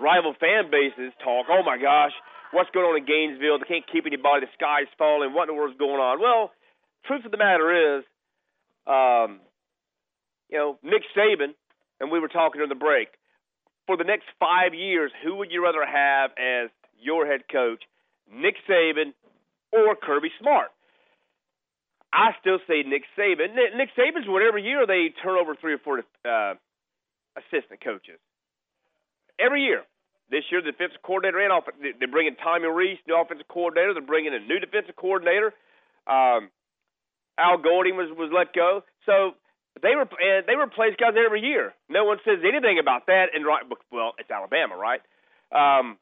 rival fan bases talk, oh my gosh, what's going on in Gainesville? They can't keep anybody. The sky's falling. What in the world's going on? Well, truth of the matter is, um, you know, Nick Saban, and we were talking during the break. For the next five years, who would you rather have as your head coach, Nick Saban or Kirby Smart? I still say Nick Saban. Nick Saban's what every year they turn over three or four uh, assistant coaches. Every year. This year, the defensive coordinator and off, they're bringing Tommy Rees, new offensive coordinator. They're bringing a new defensive coordinator. Um, Al Golding was was let go, so they were and they replace guys every year. No one says anything about that. And right, well, it's Alabama, right? Um,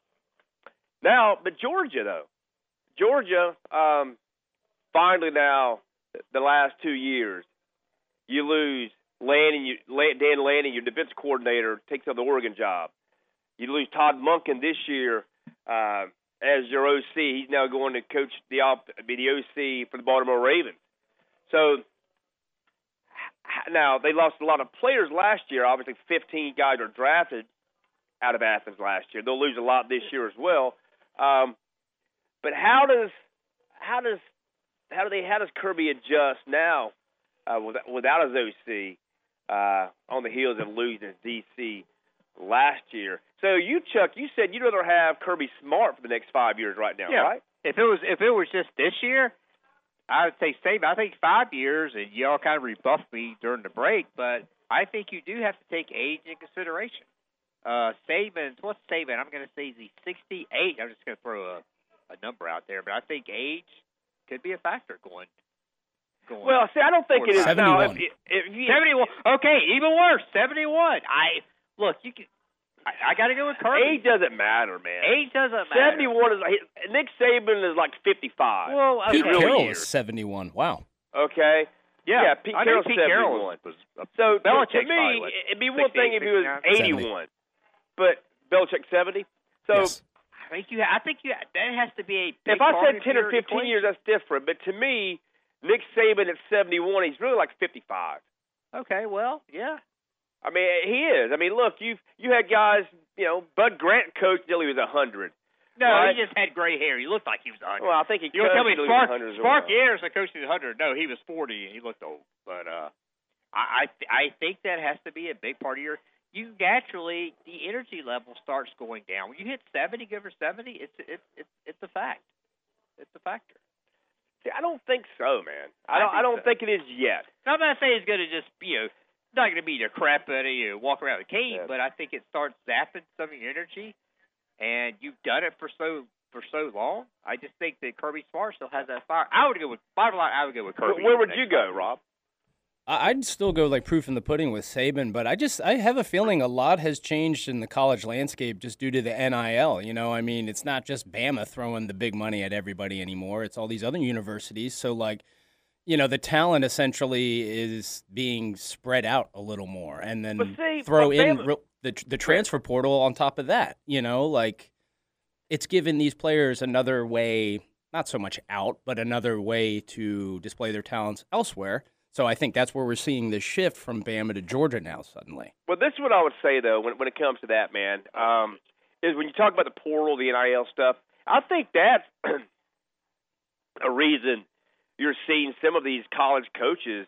now, but Georgia though, Georgia, um, finally now, the last two years, you lose Lanning, you, Dan Lanning, your defense coordinator, takes up the Oregon job. You lose Todd Monken this year uh, as your OC. He's now going to coach the be the OC for the Baltimore Ravens. So now they lost a lot of players last year. Obviously, 15 guys are drafted out of Athens last year. They'll lose a lot this year as well. Um, but how does how does how do they how does Kirby adjust now uh, without, without his OC uh, on the heels of losing DC last year? So you Chuck, you said you'd rather have Kirby Smart for the next five years right now, Yeah. right? If it was if it was just this year, I would say Saban. I think five years, and y'all kind of rebuffed me during the break, but I think you do have to take age in consideration. Uh, Saban's what's Saban? I'm going to say he's 68. I'm just going to throw a, a number out there, but I think age could be a factor going. going Well, see, I don't think it is. Now, if, 71. if, if 71. Okay, even worse. 71. I look. You can. I, I got to go with Kirby. Age doesn't matter, man. Age doesn't matter. 71 is like Nick Saban is like 55. Well, Pete in real Carroll years. is 71. Wow. Okay. Yeah, Pete I knew Pete 71. Carroll was a so to, to Belichick's me, probably, it'd be one thing if he was 68, 81, but Belichick 70. So Yes. I think you. I think you. That has to be a. if I said 10 or 15 years, that's different. But to me, Nick Saban at 71, he's really like 55. Okay, well, yeah. I mean, he is. I mean, look, you you had guys, you know, Bud Grant coached until he was a 100. No, Right. he just had gray hair. He looked like he was a 100. Well, I think he You to tell me coached until he was Spark 100 as Spark. Ayers that coached at 100? No, he was 40 and he looked old. But uh, I I, th- I think that has to be a big part of your. You naturally the energy level starts going down. When you hit 70, give her 70, it's it's it's it's a fact. It's a factor. See, I don't think so, man. I I don't. I think don't so. think it is yet. I'm not saying it's going to just you know not going to be the crap out of you walk around with a cane, Yeah. but I think it starts zapping some of your energy, and you've done it for so for so long. I just think that Kirby Smart still has that fire. I would go with bottom line. I would go with Kirby. Where for would you go, five Rob? I'd still go like proof in the pudding with Saban, but I just I have a feeling a lot has changed in the college landscape just due to the NIL. You know, I mean, it's not just Bama throwing the big money at everybody anymore. It's all these other universities. So like, you know, the talent essentially is being spread out a little more, and then see, throw in real- the the transfer portal on top of that. You know, like it's given these players another way, not so much out, but another way to display their talents elsewhere. So I think that's where we're seeing this shift from Bama to Georgia now suddenly. Well, this is what I would say though when when it comes to that, man. Um, is when you talk about the portal, the NIL stuff. I think that's a reason you're seeing some of these college coaches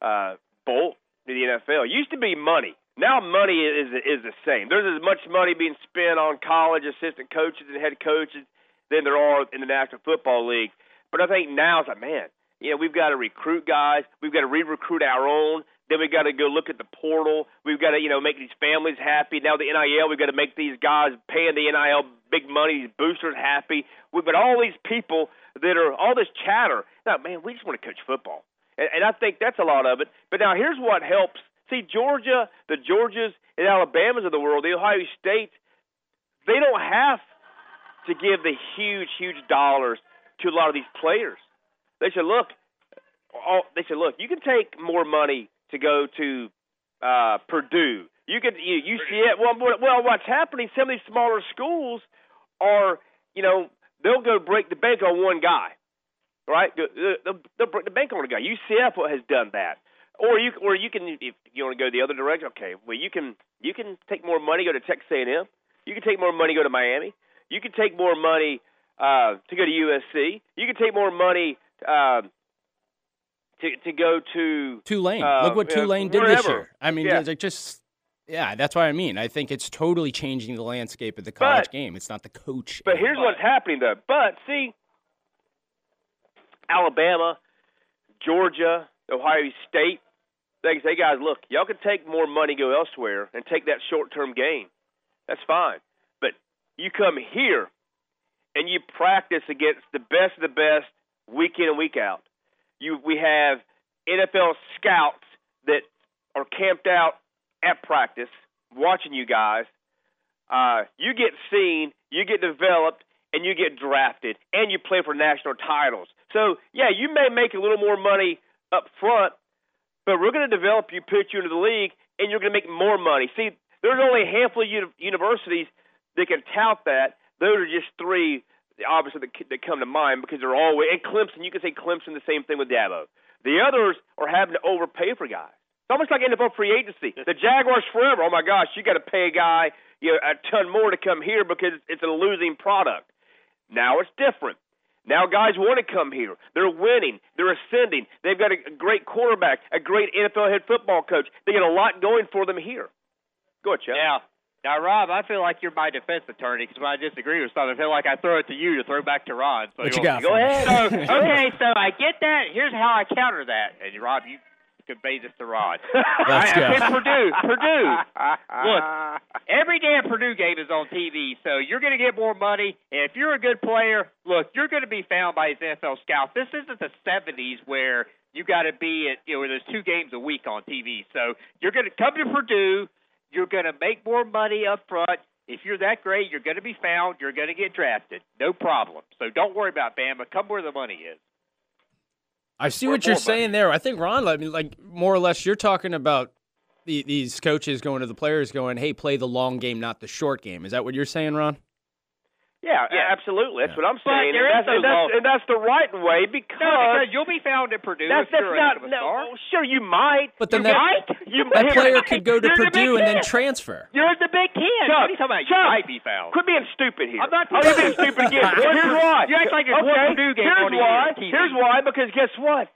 uh, bolt to the NFL. It used to be money. Now money is is the same. There's as much money being spent on college assistant coaches and head coaches than there are in the National Football League. But I think now it's like, man, you know, we've got to recruit guys. We've got to re-recruit our own. Then we got to go look at the portal. We've got to, you know, make these families happy. Now the NIL, we've got to make these guys paying the NIL big money, these boosters happy. We've got all these people that are all this chatter. Now, man, we just want to coach football, and, and I think that's a lot of it. But now here's what helps. See, Georgia, the Georgias and Alabamas of the world, the Ohio States, they don't have to give the huge, huge dollars to a lot of these players. They said, look, all, they said, look, you can take more money to go to uh, Purdue. You could you, you see it. Well, well, what's happening? Some of these smaller schools are, you know, they'll go break the bank on one guy, right? They'll, they'll break the bank on a guy. UCF has done that, or you or you can if you want to go the other direction. Okay, well you can you can take more money go to Texas A&M. You can take more money go to Miami. You can take more money uh, to go to USC. You can take more money. Uh, to to go to Tulane. uh, Look what Tulane did wherever. this year. I mean, Yeah. like just yeah, that's what I mean. I think it's totally changing the landscape of the college But- game. It's not the coach. But here's what's happening though. But see, Alabama, Georgia, Ohio State, they can say, guys, look, y'all can take more money, go elsewhere, and take that short-term gain. That's fine. But you come here and you practice against the best of the best week in and week out. You, we have NFL scouts that are camped out at practice watching you guys uh, you get seen, you get developed, and you get drafted, and you play for national titles. So, yeah, you may make a little more money up front, but we're going to develop you, put you into the league, and you're going to make more money. See, there's only a handful of uni- universities that can tout that. Those are just three, obviously, that, that come to mind because they're always, and Clemson, you can say Clemson the same thing with Dabo. The others are having to overpay for guys. It's almost like NFL free agency. The Jaguars forever. Oh my gosh, you got to pay a guy you know, a ton more to come here because it's a losing product. Now it's different. Now guys want to come here. They're winning. They're ascending. They've got a, a great quarterback, a great NFL head football coach. They got a lot going for them here. Go ahead, Chuck. Yeah. Now, Rob, I feel like you're my defense attorney because when I disagree with something, I feel like I throw it to you to throw back to Ron. So What you want- got for me? So, okay, so I get that. Here's how I counter that. And Rob, you convey this to Ron. Let's I, go. I said Purdue. Purdue. Look, every damn Purdue game is on TV, so you're going to get more money. And if you're a good player, look, you're going to be found by his NFL scouts. This isn't the 70s where you got to be at, you know, where there's two games a week on TV. So you're going to come to Purdue. You're going to make more money up front. If you're that great, you're going to be found. You're going to get drafted. No problem. So don't worry about Bama. Come where the money is. I see what you're saying there. I think Ron, I mean, like more or less, you're talking about the, these coaches going to the players, going, "Hey, play the long game, not the short game." Is that what you're saying, Ron? Yeah, absolutely. That's what I'm saying. and, that's, and, that's, and that's the right way because, No, because you'll be found at Purdue that's, if that's you're a not. a No, sure, you might. But then you that- might. You, That here- player could go to You're Purdue Big and then transfer. You're in the Big Ten. Chuck, what are you talking about? Chuck, you might be found. Quit being stupid here. I'm not Oh, you're being stupid again. Well, here's why. You act like there's okay, one Purdue game here's on why. TV. Here's why. Because guess what?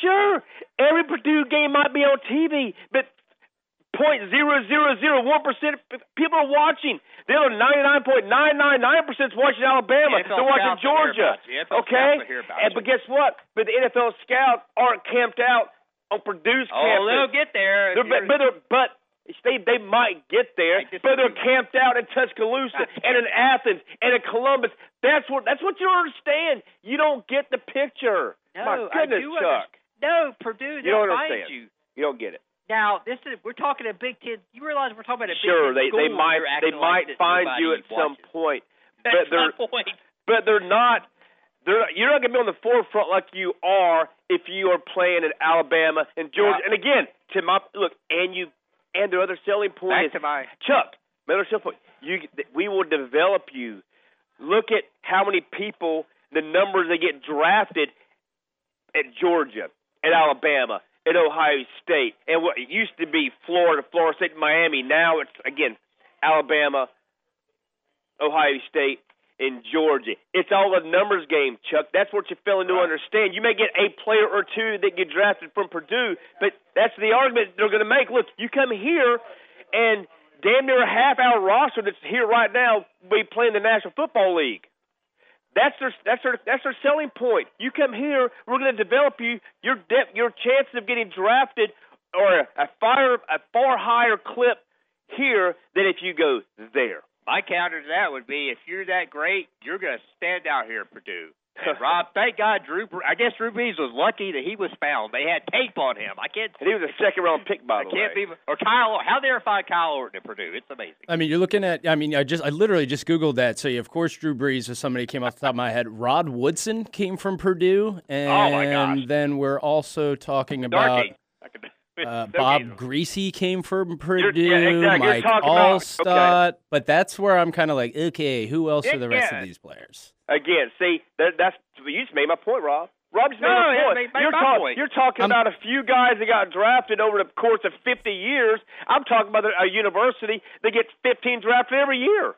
Sure, every Purdue game might be on TV, but point zero zero zero one percent people are watching. The other ninety nine point nine nine nine percent is watching Alabama. The They're watching scouts will hear Georgia. about you. NFL Okay, scouts will hear about and but guess what? But the NFL scouts aren't camped out on Purdue's Oh, campus. they'll get there. They're, but, they're, but they they might get there, but they're camped out in Tuscaloosa and in Athens and in Columbus. That's what that's what you don't understand. You don't get the picture. No, My I do Chuck. understand. No, Purdue. You don't understand. you. You don't get it. Now, this is we're talking a Big Ten. You realize we're talking about a Big Sure, they they might they might like find you at some point, but they're some point. but they're not. They're you're not gonna be on the forefront like you are if you are playing in Alabama and Georgia. And again, to my look, and you and their other selling point Back is to my Chuck. My other selling point. You we will develop you. Look at how many people, the numbers they get drafted at Georgia, at Alabama, at Ohio State, and what it used to be Florida, Florida State, Miami. Now it's again Alabama, Ohio State, and Georgia. It's all a numbers game, Chuck. That's what you're failing to understand. You may get a player or two that get drafted from Purdue, but that's the argument they're going to make. Look, you come here, and damn near a half our roster that's here right now be playing the National Football League. That's their that's their that's their selling point. You come here, we're going to develop you. Your depth, your chances of getting drafted are a far a far higher clip here than if you go there. My counter to that would be if you're that great, you're going to stand out here at Purdue. And Rob, thank God, Drew. I guess Drew Brees was lucky that he was found. They had tape on him. I can't. And he was a second round pick, by I the can't way. be. Or Kyle. How they ever find Kyle Orton at Purdue? It's amazing. I mean, you're looking at. I mean, I just, I literally just googled that. So, yeah, of course, Drew Brees was somebody who came off the top of my head. Rod Woodson came from Purdue, and Oh, my gosh. then we're also talking about Age. I could- uh, Bob games. Griese came from Purdue. yeah, exactly. Mike talking about- Alstott, but that's where I'm kind of like, okay, who else are the rest Yeah. of these players? Again, see, that, that's you just made my point, Rob. Rob just made No, my point. made- made you're, my talk- point. you're talking about a few guys that got drafted over the course of 50 years. I'm talking about a university that gets 15 drafted every year.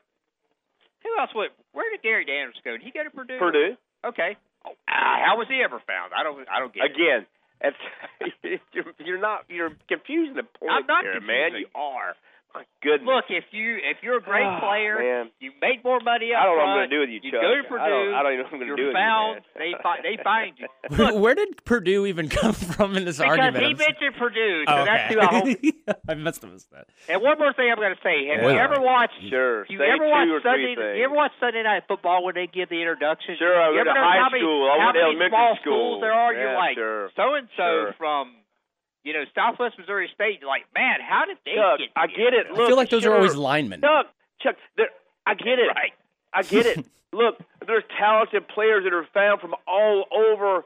Who else would? Where did Derek Daniels go? Did he go to Purdue? Purdue. Okay. Oh, ah, how was he ever found? I don't. I don't get it. It's, you're, you're not you're confusing the point I'm not here, man. You are. My goodness. Look, if you if you're a great Oh, player, man. you make more money up I don't know what I'm gonna do with you, you Chuck. go to I don't- I don't even know what I'm gonna you're do with you, found. man. They fi- they find you. Where did Purdue even come from in this because argument? he I'm mentioned Purdue, so Oh, that's who. I hope. I must have missed that. And one more thing I'm going to say: Have Yeah. you ever watched? Sure. You Say ever two watch or Sunday? three things. You ever watch Sunday Night Football when they give the introduction? Sure, I you went ever to notice high how many, school. I how went to many elementary small school. schools there are? You're like so and so Sure. from, you know, Southwest Missouri State. Like, man, how did they Chuck, get? I get it. I Look, feel like those sure. are always linemen. Chuck, Chuck, I get it. Right. I get it. Look, there's talented players that are found from all over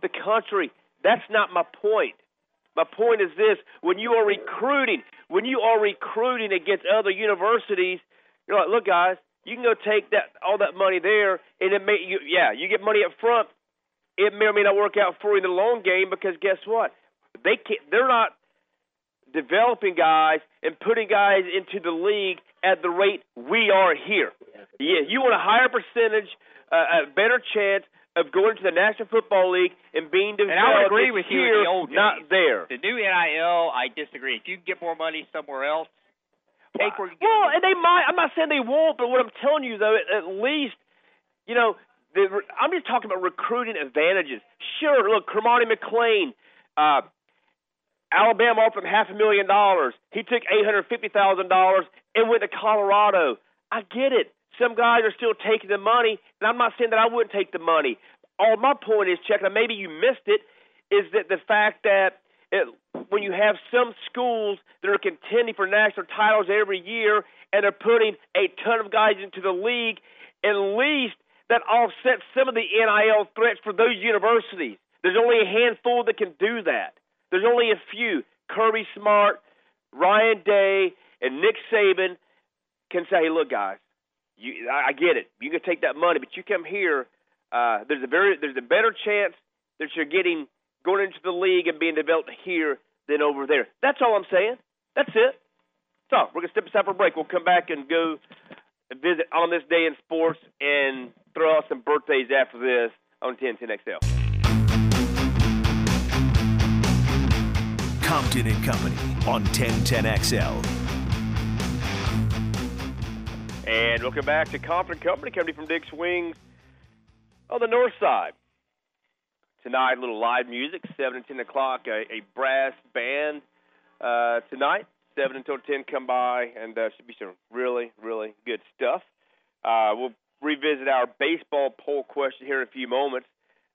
the country. That's not my point. My point is this: when you are recruiting, when you are recruiting against other universities, you're like, look, guys, you can go take that all that money there, and it may, you, yeah, you get money up front. It may or may not work out for you in the long game because guess what? They can't. They're not developing guys and putting guys into the league at the rate we are here. Yeah, you want a higher percentage, uh, a better chance of going to the National Football League and being developed. And I would agree with you here, in the old days. not there. The new NIL, I disagree. If you can get more money somewhere else, take where you get. Well, and they might. I'm not saying they won't, but what I'm telling you though, at, least, you know, the, I'm just talking about recruiting advantages. Sure, look, Cormani McClain, uh, Alabama offered him half a million dollars. He took eight hundred fifty thousand dollars and went to Colorado. I get it. Some guys are still taking the money, and I'm not saying that I wouldn't take the money. All my point is, Chuck, and maybe you missed it, is that the fact that it, when you have some schools that are contending for national titles every year and are putting a ton of guys into the league, at least that offsets some of the NIL threats for those universities. There's only a handful that can do that. There's only a few. Kirby Smart, Ryan Day, and Nick Saban can say, "Hey, look, guys, you, I, get it. You can take that money, but you come here. Uh, there's a very, there's a better chance that you're getting going into the league and being developed here than over there. That's all I'm saying. That's it. So we're gonna step aside for a break. We'll come back and go and visit on this day in sports and throw out some birthdays after this on 1010XL. Compton and Company on 1010XL. And welcome back to Compton Company, company from Dick's Wings on the north side. Tonight, a little live music, 7 and 10 o'clock, a, a brass band uh, tonight. 7 until 10 come by, and uh, should be some really, really good stuff. Uh, we'll revisit our baseball poll question here in a few moments,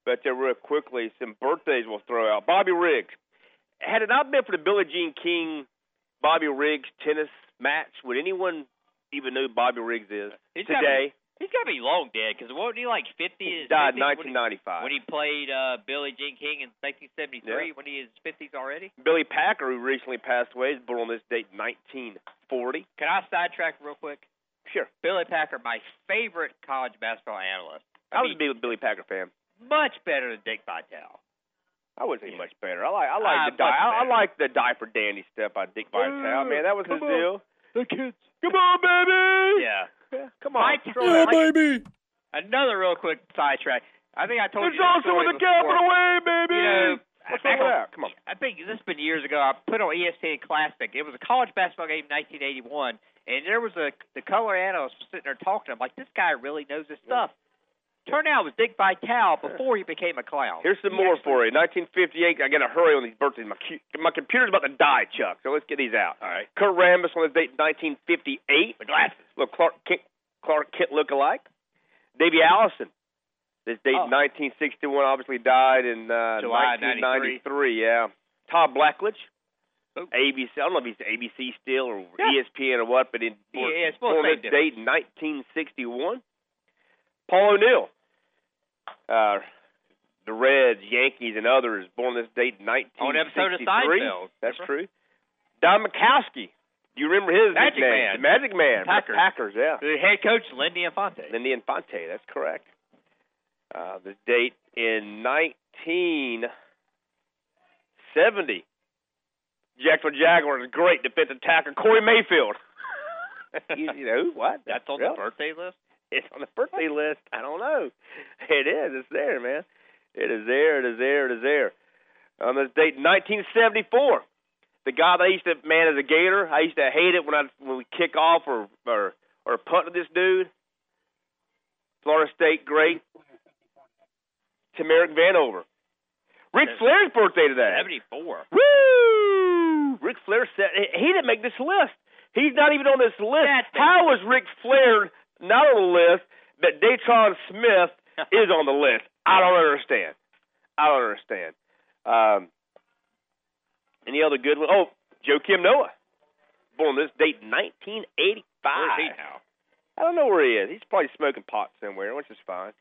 but uh, real quickly, some birthdays we'll throw out. Bobby Riggs. Had it not been for the Billie Jean King Bobby Riggs tennis match, would anyone even know who Bobby Riggs is He's gotta today? be- he's got to be long dead because wasn't he like 50? He died in 50s when he- 1995. When he played uh, Billie Jean King in 1973, Yeah. when he is 50s already. Billy Packer, who recently passed away, is born on this date, 1940. Can I sidetrack real quick? Sure. Billy Packer, my favorite college basketball analyst. I was a big Billy Packer fan. Much better than Dick Vitale. I wouldn't say much better. I like I like Ah, the die, I, I better. like the Diaper Dandy stuff by Dick Vitale. Man, that was his on. deal. The kids. Come on, baby. Yeah. Come on. Mike- throw that. baby. Another real quick sidetrack. I think I told It's you. this also story with the before. capital A, baby. You know, What's back up on- that? Come on. I think this has been years ago. I put on ESPN Classic. It was a college basketball game, in 1981, and there was a the color analyst sitting there talking. I'm like, this guy really knows his stuff. Turned out it was Dick Vitale before he became a clown. Here's some more for you. 1958. I got to hurry on these birthdays. My my computer's about to die, Chuck. So let's get these out. All right. Kurt Rambis on this date, 1958. The glasses. Look, Clark Kent, Clark Kent look-alike. Davey Allison, This date in 1961 obviously died in uh, Oh. July 1993. Yeah, Todd Blackledge. Oh. ABC. I don't know if he's ABC still or E ESPN or what, but in Yeah, yeah, it's both this date 1961. Paul O'Neill, uh, the Reds, Yankees, and others born this date in 1963. On episode of Seinfeld. That's true. Don Majkowski. Do you remember his Magic nickname? Man. The Magic Man. Packers. Packers, yeah. The head coach, Lindy Infante. Lindy Infante, that's correct. Uh, the date in 1970. Jacksonville Jaguars great defensive tackle Corey Mayfield. you, you know what? That's on Really? the birthday list. It's on the birthday list. I don't know. It is. It's there, man. It is there. It is there. It is there. On this date, 1974. The guy that I used to man as a Gator, I used to hate it when I when we kick off or or or punt to this dude. Florida State great. Tamarick Vanover. Ric Flair's birthday today. 74. Woo! Ric Flair said he didn't make this list. He's not even on this list. How is Ric Flair not on the list, but Datron Smith is on the list? I don't understand. I don't understand. Um, any other good one? Oh, Joakim Noah, born this date, 1985. Where's he now? I don't know where he is. He's probably smoking pot somewhere, which is fine.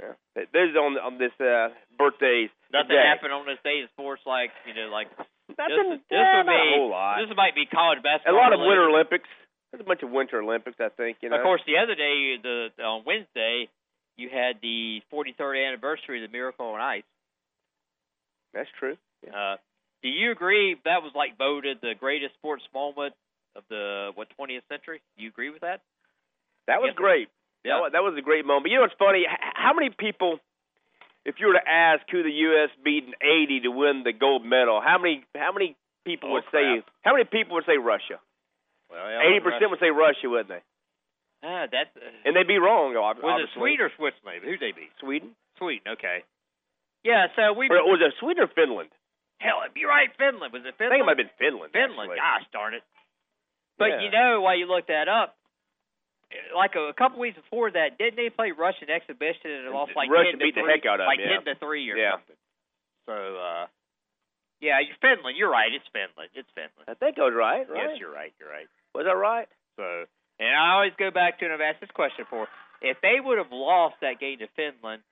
Yeah. There's on on this uh birthdays. Nothing today. happened on this day in sports like you know like Nothing. This, this yeah, would be a whole lot. this might be college basketball. a lot of related. Winter Olympics. There's a bunch of Winter Olympics, I think. You know. Of course, the other day, the on Wednesday, you had the 43rd anniversary of the Miracle on Ice. That's true. Uh, do you agree that was like voted the greatest sports moment of the what 20th century? Do you agree with that? That was great. Yeah. That, was, a great moment. You know what's funny? How many people, if you were to ask who the U.S. beat in '80 to win the gold medal, how many how many people Oh, would say how many people would say Russia? Well, Eighty percent would say Russia, wouldn't they? Ah, that And they'd be wrong. ob- was it. Sweden or Switzerland? Who they beat? Sweden? Sweden. Okay. Yeah. So we. Or was it Sweden or Finland? Hell, you're right. Finland was it Finland. I think it might have been Finland. Finland. actually. Gosh darn it. But Yeah. you know why you looked that up? Like a, a couple weeks before that, didn't they play Russian exhibition and lost like Russia 10 to beat the heck out of 'em, like yeah. 10 to three or Yeah. something. So uh yeah, you're Finland. You're right. It's Finland. It's Finland. I think I was right. Right? Yes, you're right. You're right. Was that right? So, and I always go back to, and I've asked this question before: if they would have lost that game to Finland,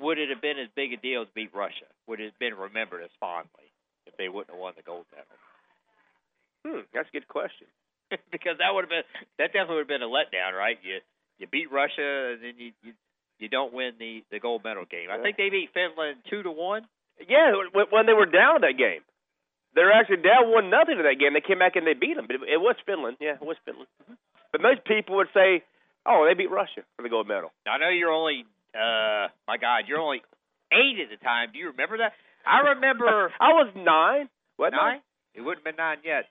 would it have been as big a deal to beat Russia? Would it have been remembered as fondly if they wouldn't have won the gold medal? Hmm, that's a good question. because that would have been that definitely would have been a letdown, right? You you beat Russia and then you you, you don't win the the gold medal game. I think they beat Finland two to one. Yeah, when, when they were down in that game, they were actually down one nothing in that game. They came back and they beat them. But it, it was Finland. Yeah, it was Finland. But most people would say, "Oh, they beat Russia for the gold medal." I know you're only uh my God, you're only eight at the time. Do you remember that? I remember I was nine. What nine? It wouldn't have been nine yet.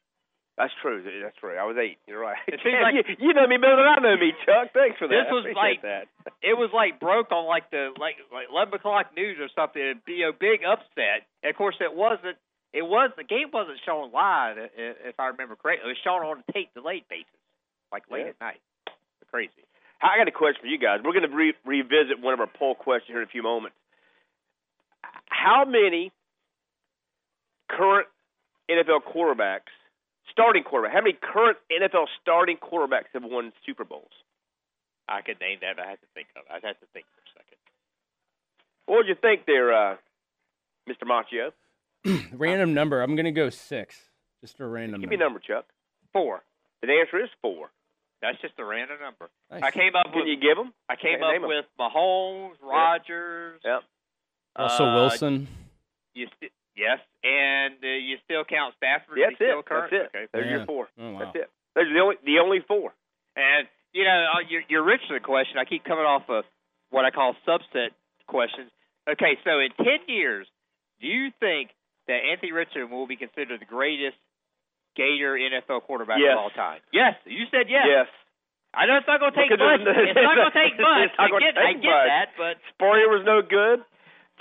That's true. That's true. I was eight. You're right. It seems like- you, you know me better than I know me, Chuck. Thanks for that. This was like- that. It was like broke on like the like like eleven o'clock news or something. It'd be a big upset. And of course, it wasn't. It was the game wasn't shown live, i- i- if I remember correctly. It was shown on a tape delayed basis, like late Yeah. at night. Crazy. I got a question for you guys. We're going to re- revisit one of our poll questions here in a few moments. How many current NFL quarterbacks, starting quarterback, how many current NFL starting quarterbacks have won Super Bowls? I could name that. but I had to think of. it. I'd have to think for a second. What would you think there, uh, Mr. Machio? Random number. I'm gonna go six. Just a random. Give me a number, Chuck. Four. The answer is four. That's just a random number. Nice. I came up Can with. you give them? I came up name 'em. with Mahomes, Rodgers. Yep. Russell uh, Wilson. You st- yes, and uh, you still count Stafford. That's He's still it. current. That's it. Okay. There's Yeah. your four. Oh, wow. That's it. Those are the only the only four. And you know, uh, your your Richardson question. I keep coming off of what I call subset questions. Okay, so in ten years, do you think that Anthony Richardson will be considered the greatest Gator NFL quarterback Yes. of all time? Yes, you said yes. Yes. I know it's not going to take much. It's not going to take much. I gonna get, I take get much. that, but Spurrier was no good.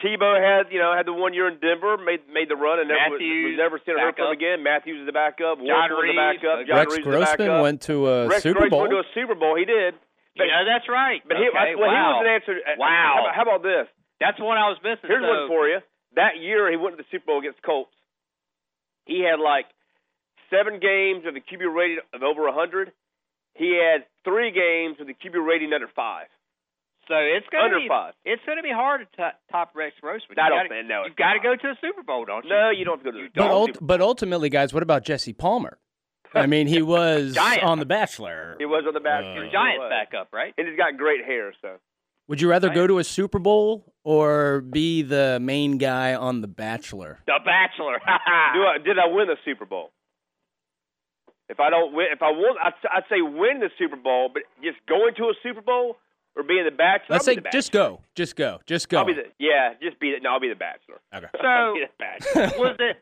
Tebow had, you know, had the one year in Denver, made made the run, and never was, Matthews, was never seen or heard from again. Matthews is the backup. John Warren was the Reeves, backup. uh, John Rex Reeves was the Grossman backup. went to a Rex Super Grossman Bowl. went to a Super Bowl. He did. You know, that's right. But he, okay, well, wow. he was an answer. uh, Wow. How about, how about this? That's the one I was missing. Here's so, one for you. That year, he went to the Super Bowl against Colts. He had like seven games with a QB rating of over 100. He had three games with a QB rating under five. So it's going Under to be five. it's going to be hard to t- top Rex Grossman. I You don't gotta- think- no, You've got to go to a Super Bowl, don't you? No, you don't have to go to the But, don't. ult- but ultimately, guys, what about Jesse Palmer? I mean, he was on The Bachelor. He was on the back. Uh, he. Giants back up, right? And he's got great hair, so. Would you rather go to a Super Bowl or be the main guy on The Bachelor? The Bachelor. Do I, did I win the Super Bowl? If I don't win, if I won, I'd, I'd say win the Super Bowl. But just going to a Super Bowl or being the Bachelor. Let's I'll say be the just go, just go, just go. I'll be the yeah, just be the no, I'll be the Bachelor. Okay. So I'll be the Bachelor. was it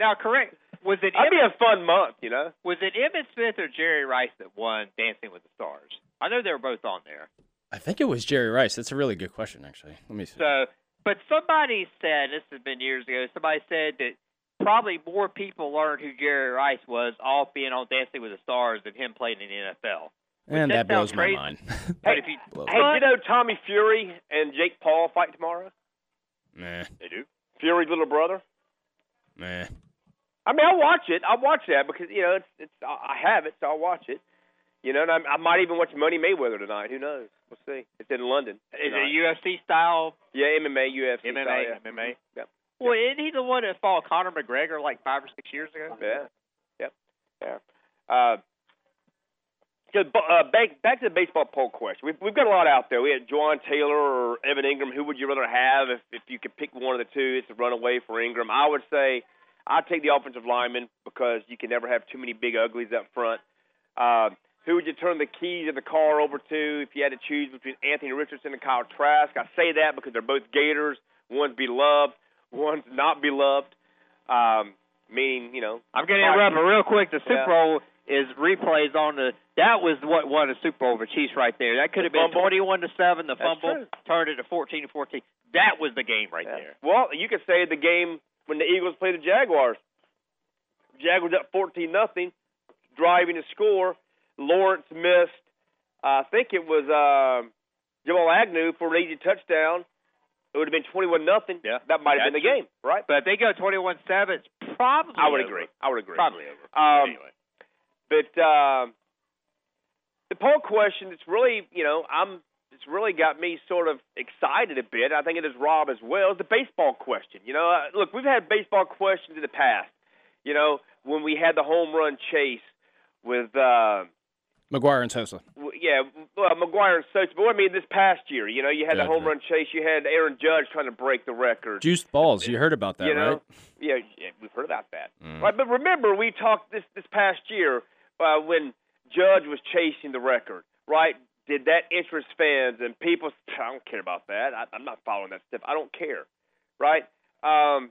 now correct? Was it That'd be a fun month, you know. was it Emmitt Smith or Jerry Rice that won Dancing with the Stars? I know they were both on there. I think it was Jerry Rice. That's a really good question, actually. Let me see. So, but somebody said this has been years ago. Somebody said that probably more people learned who Jerry Rice was off being on Dancing with the Stars than him playing in the NFL. and that that blows sounds my mind. But if you Blows Hey, you know Tommy Fury and Jake Paul fight tomorrow? Nah, They do. Fury's little brother. nah. I mean, I'll watch it. I'll watch that because you know it's it's I I have it, so I'll watch it. You know, and I, I might even watch Money Mayweather tonight. Who knows? We'll see. It's in London. is it UFC style? Yeah, MMA, UFC. MMA, style, yeah. MMA. Yep. Well, isn't he the one that fought Conor McGregor like five or six years ago? Yeah. Yep. Yeah. Uh, so, uh, back back to the baseball poll question. We've we've got a lot out there. We had Jawaan Taylor or Evan Engram. Who would you rather have if if you could pick one of the two? It's a runaway for Engram. I would say I'd take the offensive lineman because you can never have too many big uglies up front. Uh, who would you turn the keys of the car over to if you had to choose between Anthony Richardson and Kyle Trask? I say that because they're both Gators. One's beloved, one's not beloved. Um, meaning, you know, I'm going to interrupt, but real quick, the Super Yeah. Bowl is replays on the. That was what won the Super Bowl for Chiefs right there. That could have been fumble. 21 to seven. The That's fumble true. turned it to 14 to 14. That was the game right Yeah. there. Well, you could say the game when the Eagles played the Jaguars. Jaguars up fourteen nothing, driving to score. Lawrence missed. I think it was uh, Jamal Agnew for an easy touchdown. It would have been twenty-one nothing. Yeah. that might have been the game, right? But if they go 21 7, it's probably. I would over. agree. I would agree. Probably over. Um, anyway. But uh, the poll question, it's really, you know, I'm, it's really got me sort of excited a bit. I think it is Rob as well. Is the baseball question. You know, uh, look, we've had baseball questions in the past. You know, when we had the home run chase with, uh, McGwire and Sosa. yeah, well, McGwire and Sosa. But I mean, this past year, you know, you had the home run chase. You had Aaron Judge trying to break the record. Juiced balls. You heard about that, you know, right? yeah, yeah, we've heard about that. Mm. Right, but remember, we talked this this past year uh, when Judge was chasing the record. Right? Did that interest fans and people? I don't care about that. I, I'm not following that stuff. I don't care. Right? Um,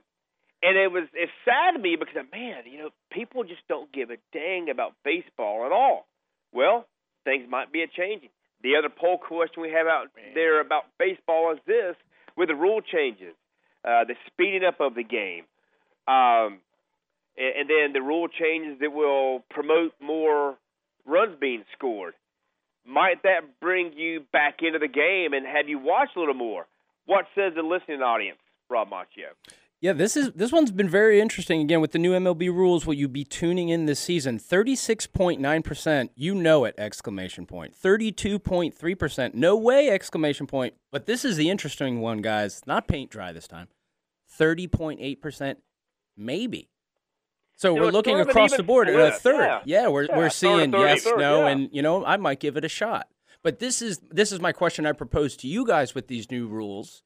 and it was it's sad to me because man, you know, people just don't give a dang about baseball at all. Well, things might be a changing. The other poll question we have out there about baseball is this: with the rule changes, uh, the speeding up of the game, um, and, and then the rule changes that will promote more runs being scored. Might that bring you back into the game and have you watch a little more? What says the listening audience, Rob Macchio? Yeah, this is this one's been very interesting. Again, with the new MLB rules, will you be tuning in this season? Thirty-six point nine percent, you know it! Exclamation point. Thirty-two point three percent, no way! Exclamation point. But this is the interesting one, guys. Not paint dry this time. Thirty point eight percent, maybe. So You know, we're looking sort of an across the board split, a third. yeah. Yeah, we're Yeah, we're seeing yes, no, yeah. and you know I might give it a shot. But this is this is my question I propose to you guys with these new rules.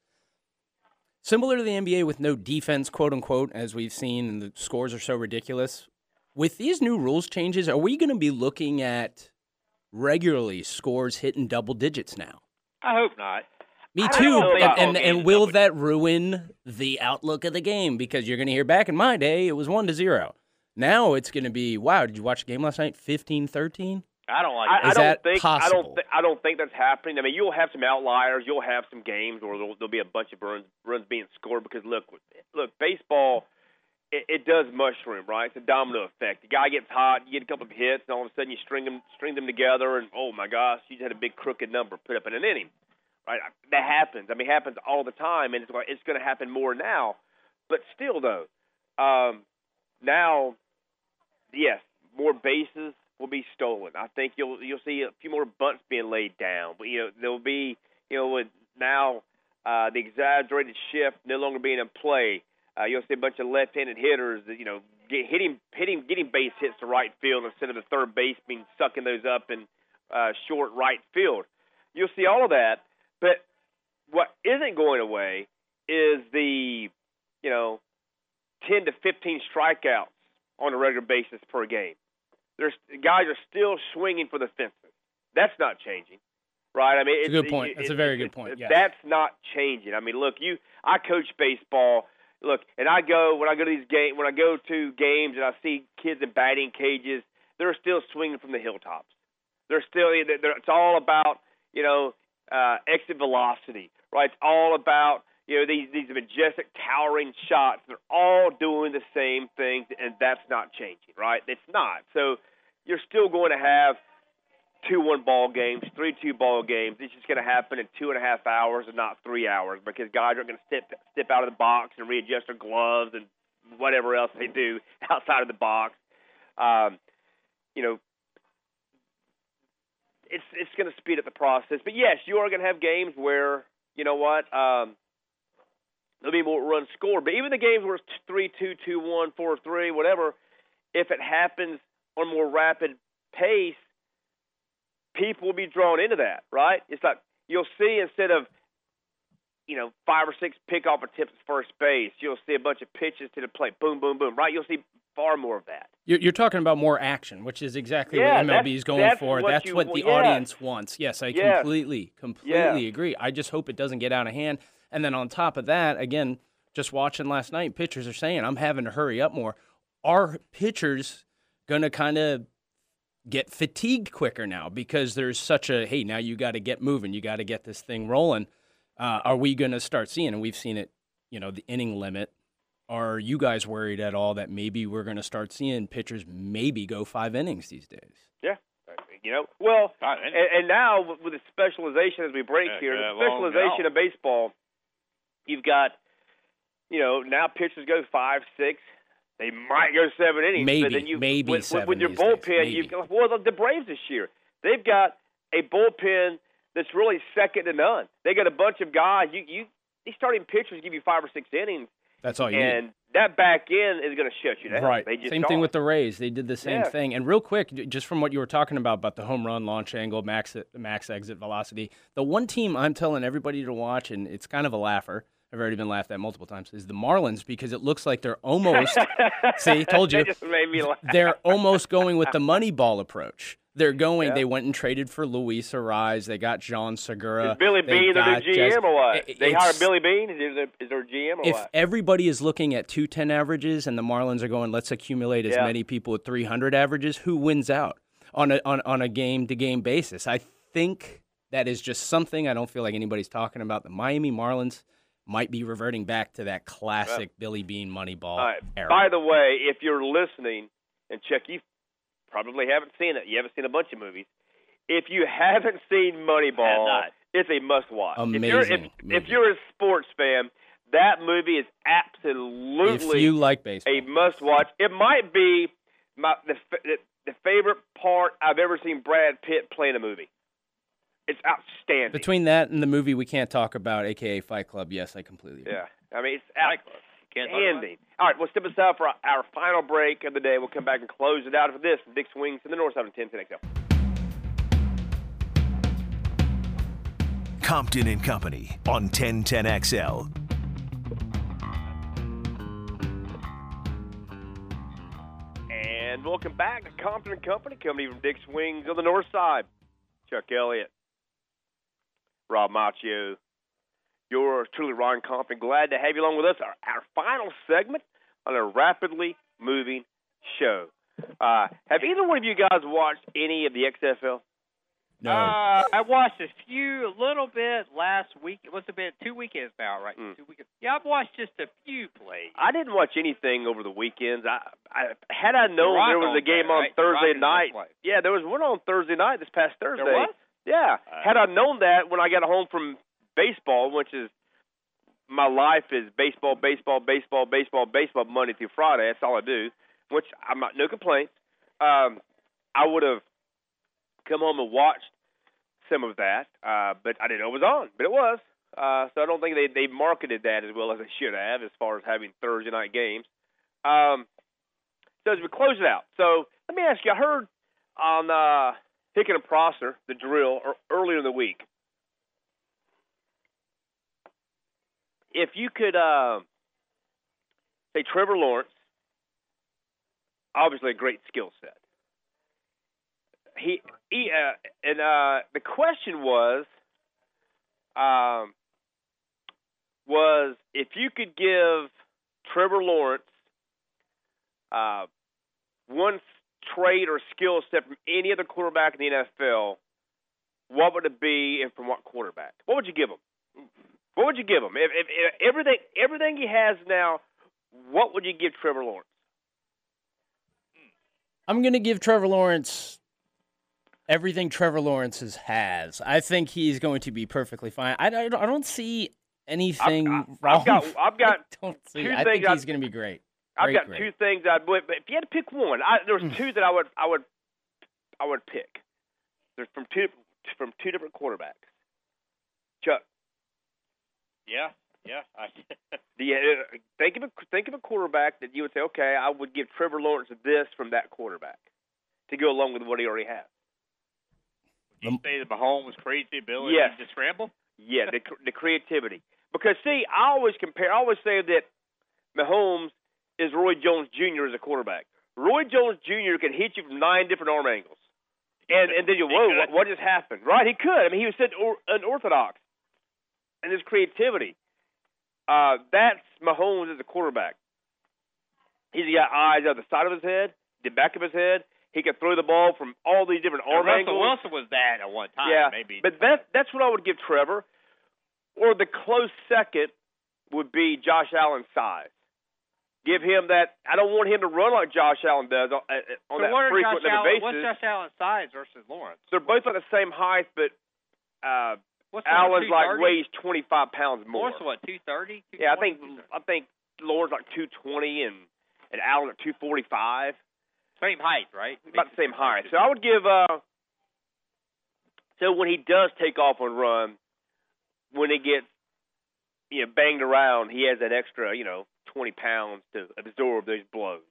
Similar to the NBA with no defense, quote unquote, as we've seen, and the scores are so ridiculous. With these new rules changes, are we going to be looking at regularly scores hitting double digits now? I hope not. Me too. And, and, and will that ruin the outlook of the game? Because you're going to hear back in my day, it was 1 to 0. Now it's going to be, wow, did you watch the game last night? 15 13? I don't like I, that. I don't that think I don't th- I don't think that's happening. I mean, you'll have some outliers. You'll have some games where there'll, there'll be a bunch of runs runs being scored because look, look, baseball it, it does mushroom, right? It's a domino effect. The guy gets hot, you get a couple of hits, and all of a sudden you string them string them together, and oh my gosh, you just had a big crooked number put up in an inning, right? That happens. I mean, it happens all the time, and it's like- it's going to happen more now. But still, though, um, now, yes, more bases will be stolen. I think you'll you'll see a few more bunts being laid down. But you know, there'll be you know with now uh, the exaggerated shift no longer being in play. Uh, you'll see a bunch of left-handed hitters that you know get, hitting hitting getting base hits to right field instead of the third baseman sucking those up in uh, short right field. You'll see all of that, but what isn't going away is the you know 10 to 15 strikeouts on a regular basis per game. There's guys are still swinging for the fences. That's not changing, right? I mean, It's a good point. That's a very good point, yes. That's not changing. I mean, look, you. I coach baseball. Look, and I go when I go to these games. When I go to games and I see kids in batting cages, they're still swinging from the hilltops. They're still. They're, it's all about you know uh, exit velocity, right? It's all about you know these these majestic towering shots. They're all doing the same things, and that's not changing, right? It's not. So you're still going to have two one ball games, three two ball games. It's just going to happen in two and a half hours and not three hours because guys are going to step step out of the box and readjust their gloves and whatever else they do outside of the box. Um, you know, it's it's going to speed up the process. But yes, you are going to have games where you know what um, there'll be more runs scored. But even the games where it's three two, two one, four three, whatever, if it happens on a more rapid pace, people will be drawn into that, right? It's like you'll see instead of you know five or six pickoff attempts at first base, you'll see a bunch of pitches to the plate, boom, boom, boom, right? You'll see far more of that. You're, you're talking about more action, which is exactly Yeah, what MLB is going that's for. what that's you what the yes. audience wants. Yes, I Yes. completely, completely Yeah. agree. I just hope it doesn't get out of hand. And then on top of that, again, just watching last night, pitchers are saying, I'm having to hurry up more. Are pitchers going to kind of get fatigued quicker now because there's such a, hey, now you got to get moving. You got to get this thing rolling. Uh, are we going to start seeing, and we've seen it, you know, the inning limit. Are you guys worried at all that maybe we're going to start seeing pitchers maybe go five innings these days? Yeah. You know, well, and, and now with- with the specialization as we break Yeah, here, the specialization of baseball, you've got, you know, now pitchers go five, six. They might go seven innings, but Maybe, then you maybe with, seven with your bullpen, you've got well the, the Braves this year. They've got a bullpen that's really second to none. They got a bunch of guys. You you these starting pitchers give you five or six innings, That's all you and that back end is going to shut you down. Right. Same thing are. with the Rays. They did the same Yeah. thing. And real quick, just from what you were talking about about the home run launch angle, max max exit velocity, the one team I'm telling everybody to watch, and it's kind of a laugher. I've already been laughed at multiple times. Is the Marlins because it looks like they're almost. see, told you. Just made me laugh. they're almost going with the money ball approach. They're going. They went and traded for Luis Arraez. They got Jean Segura. Is Billy Beane their got new Jazz- GM or what? It- they hired Billy Beane. Is there, is there a GM or if what? everybody is looking at 210 averages and the Marlins are going, let's accumulate as Yeah. many people with 300 averages, who wins out on a on, on a game to game basis? I think that is just something I don't feel like anybody's talking about. The Miami Marlins might be reverting back to that classic Billy Beane Moneyball All right. era. By the way, if you're listening, and Chuck, you probably haven't seen it. You haven't seen a bunch of movies. If you haven't seen Moneyball, not. it's a must watch. if you're, if, Amazing if you're a sports fan, that movie is absolutely if you like baseball, a must watch. It might be my the, the the favorite part I've ever seen Brad Pitt play in a movie. It's outstanding. between that and the movie we can't talk about, aka Fight Club, yes, I completely agree. Yeah, I mean it's Can't talk about outstanding. All right, we'll step aside for our, our final break of the day. We'll come back and close it out for this from Dick's Wings in the North Side of 10 XL. Compton and Company on 1010XL. And welcome back to Compton and Company, coming from Dick's Wings on the North Side. Chuck Elliott, Rob Macchio, yours truly, Ron Compton. Glad to have you along with us. Our, our final segment on a rapidly moving show. Uh, have either one of you guys watched any of the XFL? No. Uh, I watched a few, a little bit last week. It must have been two weekends now, right? Mm. Two weekends. Yeah, I've watched just a few plays. I didn't watch anything over the weekends. I, I had I known Rock there was a game there, on right? Thursday night. Yeah, there was one on Thursday night this past Thursday. was? Yeah. Uh, had I known that when I got home from baseball, which is my life is baseball, baseball, baseball, baseball, baseball Monday through Friday. That's all I do. Which I'm not no complaints. Um, I would have come home and watched some of that, uh, but I didn't know it was on. But it was. Uh, so I don't think they they marketed that as well as they should have, as far as having Thursday night games. Um, so as we close it out, so let me ask you. I heard on uh, Hicken and Prosser the drill or earlier in the week. If you could uh, say Trevor Lawrence, obviously a great skill set. He, he uh, and uh, the question was, um, was if you could give Trevor Lawrence uh, one trait or skill set from any other quarterback in the NFL, what would it be, and from what quarterback? What would you give him? What would you give him? If, if, if everything everything he has now, what would you give Trevor Lawrence? I'm going to give Trevor Lawrence everything Trevor Lawrence has. I think he's going to be perfectly fine. I, I, I don't see anything I've, wrong. I've got I've got don't see. I think he's going to be great. I've got great. two things I'd but if you had to pick one, I, there was Mm. two that I would I would I would pick. They're from two from two different quarterbacks. Chuck, Yeah, yeah. I, do uh, think of a think of a quarterback that you would say, okay, I would give Trevor Lawrence this from that quarterback to go along with what he already has. you say that Mahomes' crazy ability Yes. to scramble. Yeah, the the creativity. Because see, I always compare. I always say that Mahomes is Roy Jones Jr. as a quarterback. Roy Jones Jr. can hit you from nine different arm angles, and and then you whoa, what, what just happened? Right? He could. I mean, he was said or, unorthodox, and his creativity. Uh, that's Mahomes as a quarterback. He's got eyes out the side of his head, the back of his head. He can throw the ball from all these different arm Russell angles. Wilson was that at one time. Yeah, maybe. but that that's what I would give Trevor. Or the close second would be Josh Allen's size. Give him that. I don't want him to run like Josh Allen does on, uh, on so that what frequent Josh Allen, basis. what's Josh Allen's size versus Lawrence? They're both at the same height, but uh, What's Allen's like weighs 25 pounds more. Lawrence what two thirty? Yeah, I think I think Lawrence like 220 and and Allen at 245. Same height, right? about the same height. So I would give. uh So when he does take off and run, when it gets you know banged around, he has that extra you know 20 pounds to absorb those blows.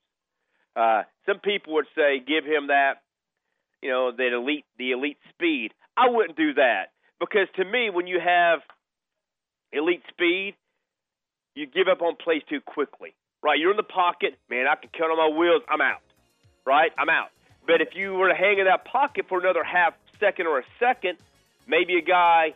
Uh Some people would say give him that you know that elite the elite speed. I wouldn't do that because to me when you have elite speed, you give up on plays too quickly. Right? You're in the pocket, man. I can count on my wheels. I'm out right? I'm out. But if you were to hang in that pocket for another half second or a second, maybe a guy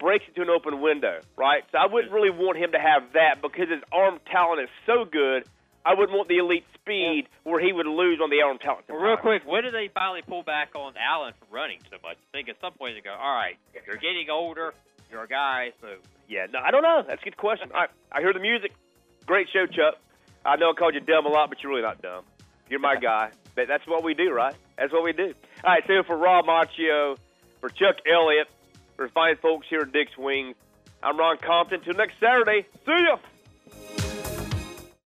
breaks into an open window, right? So I wouldn't really want him to have that because his arm talent is so good. I wouldn't want the elite speed where he would lose on the arm talent. Well, real quick, when did they finally pull back on Allen from running so much? I think at some point they go, all right, you're getting older, you're a guy, so Yeah, no, I don't know. That's a good question. All right, I hear the music. Great show, Chuck. I know I called you dumb a lot, but you're really not dumb. You're my guy. But that's what we do, right? That's what we do. All right, so for Rob Macchio, for Chuck Elliott, for fine folks here at Dick's Wings, I'm Ron Compton. Till next Saturday. See ya.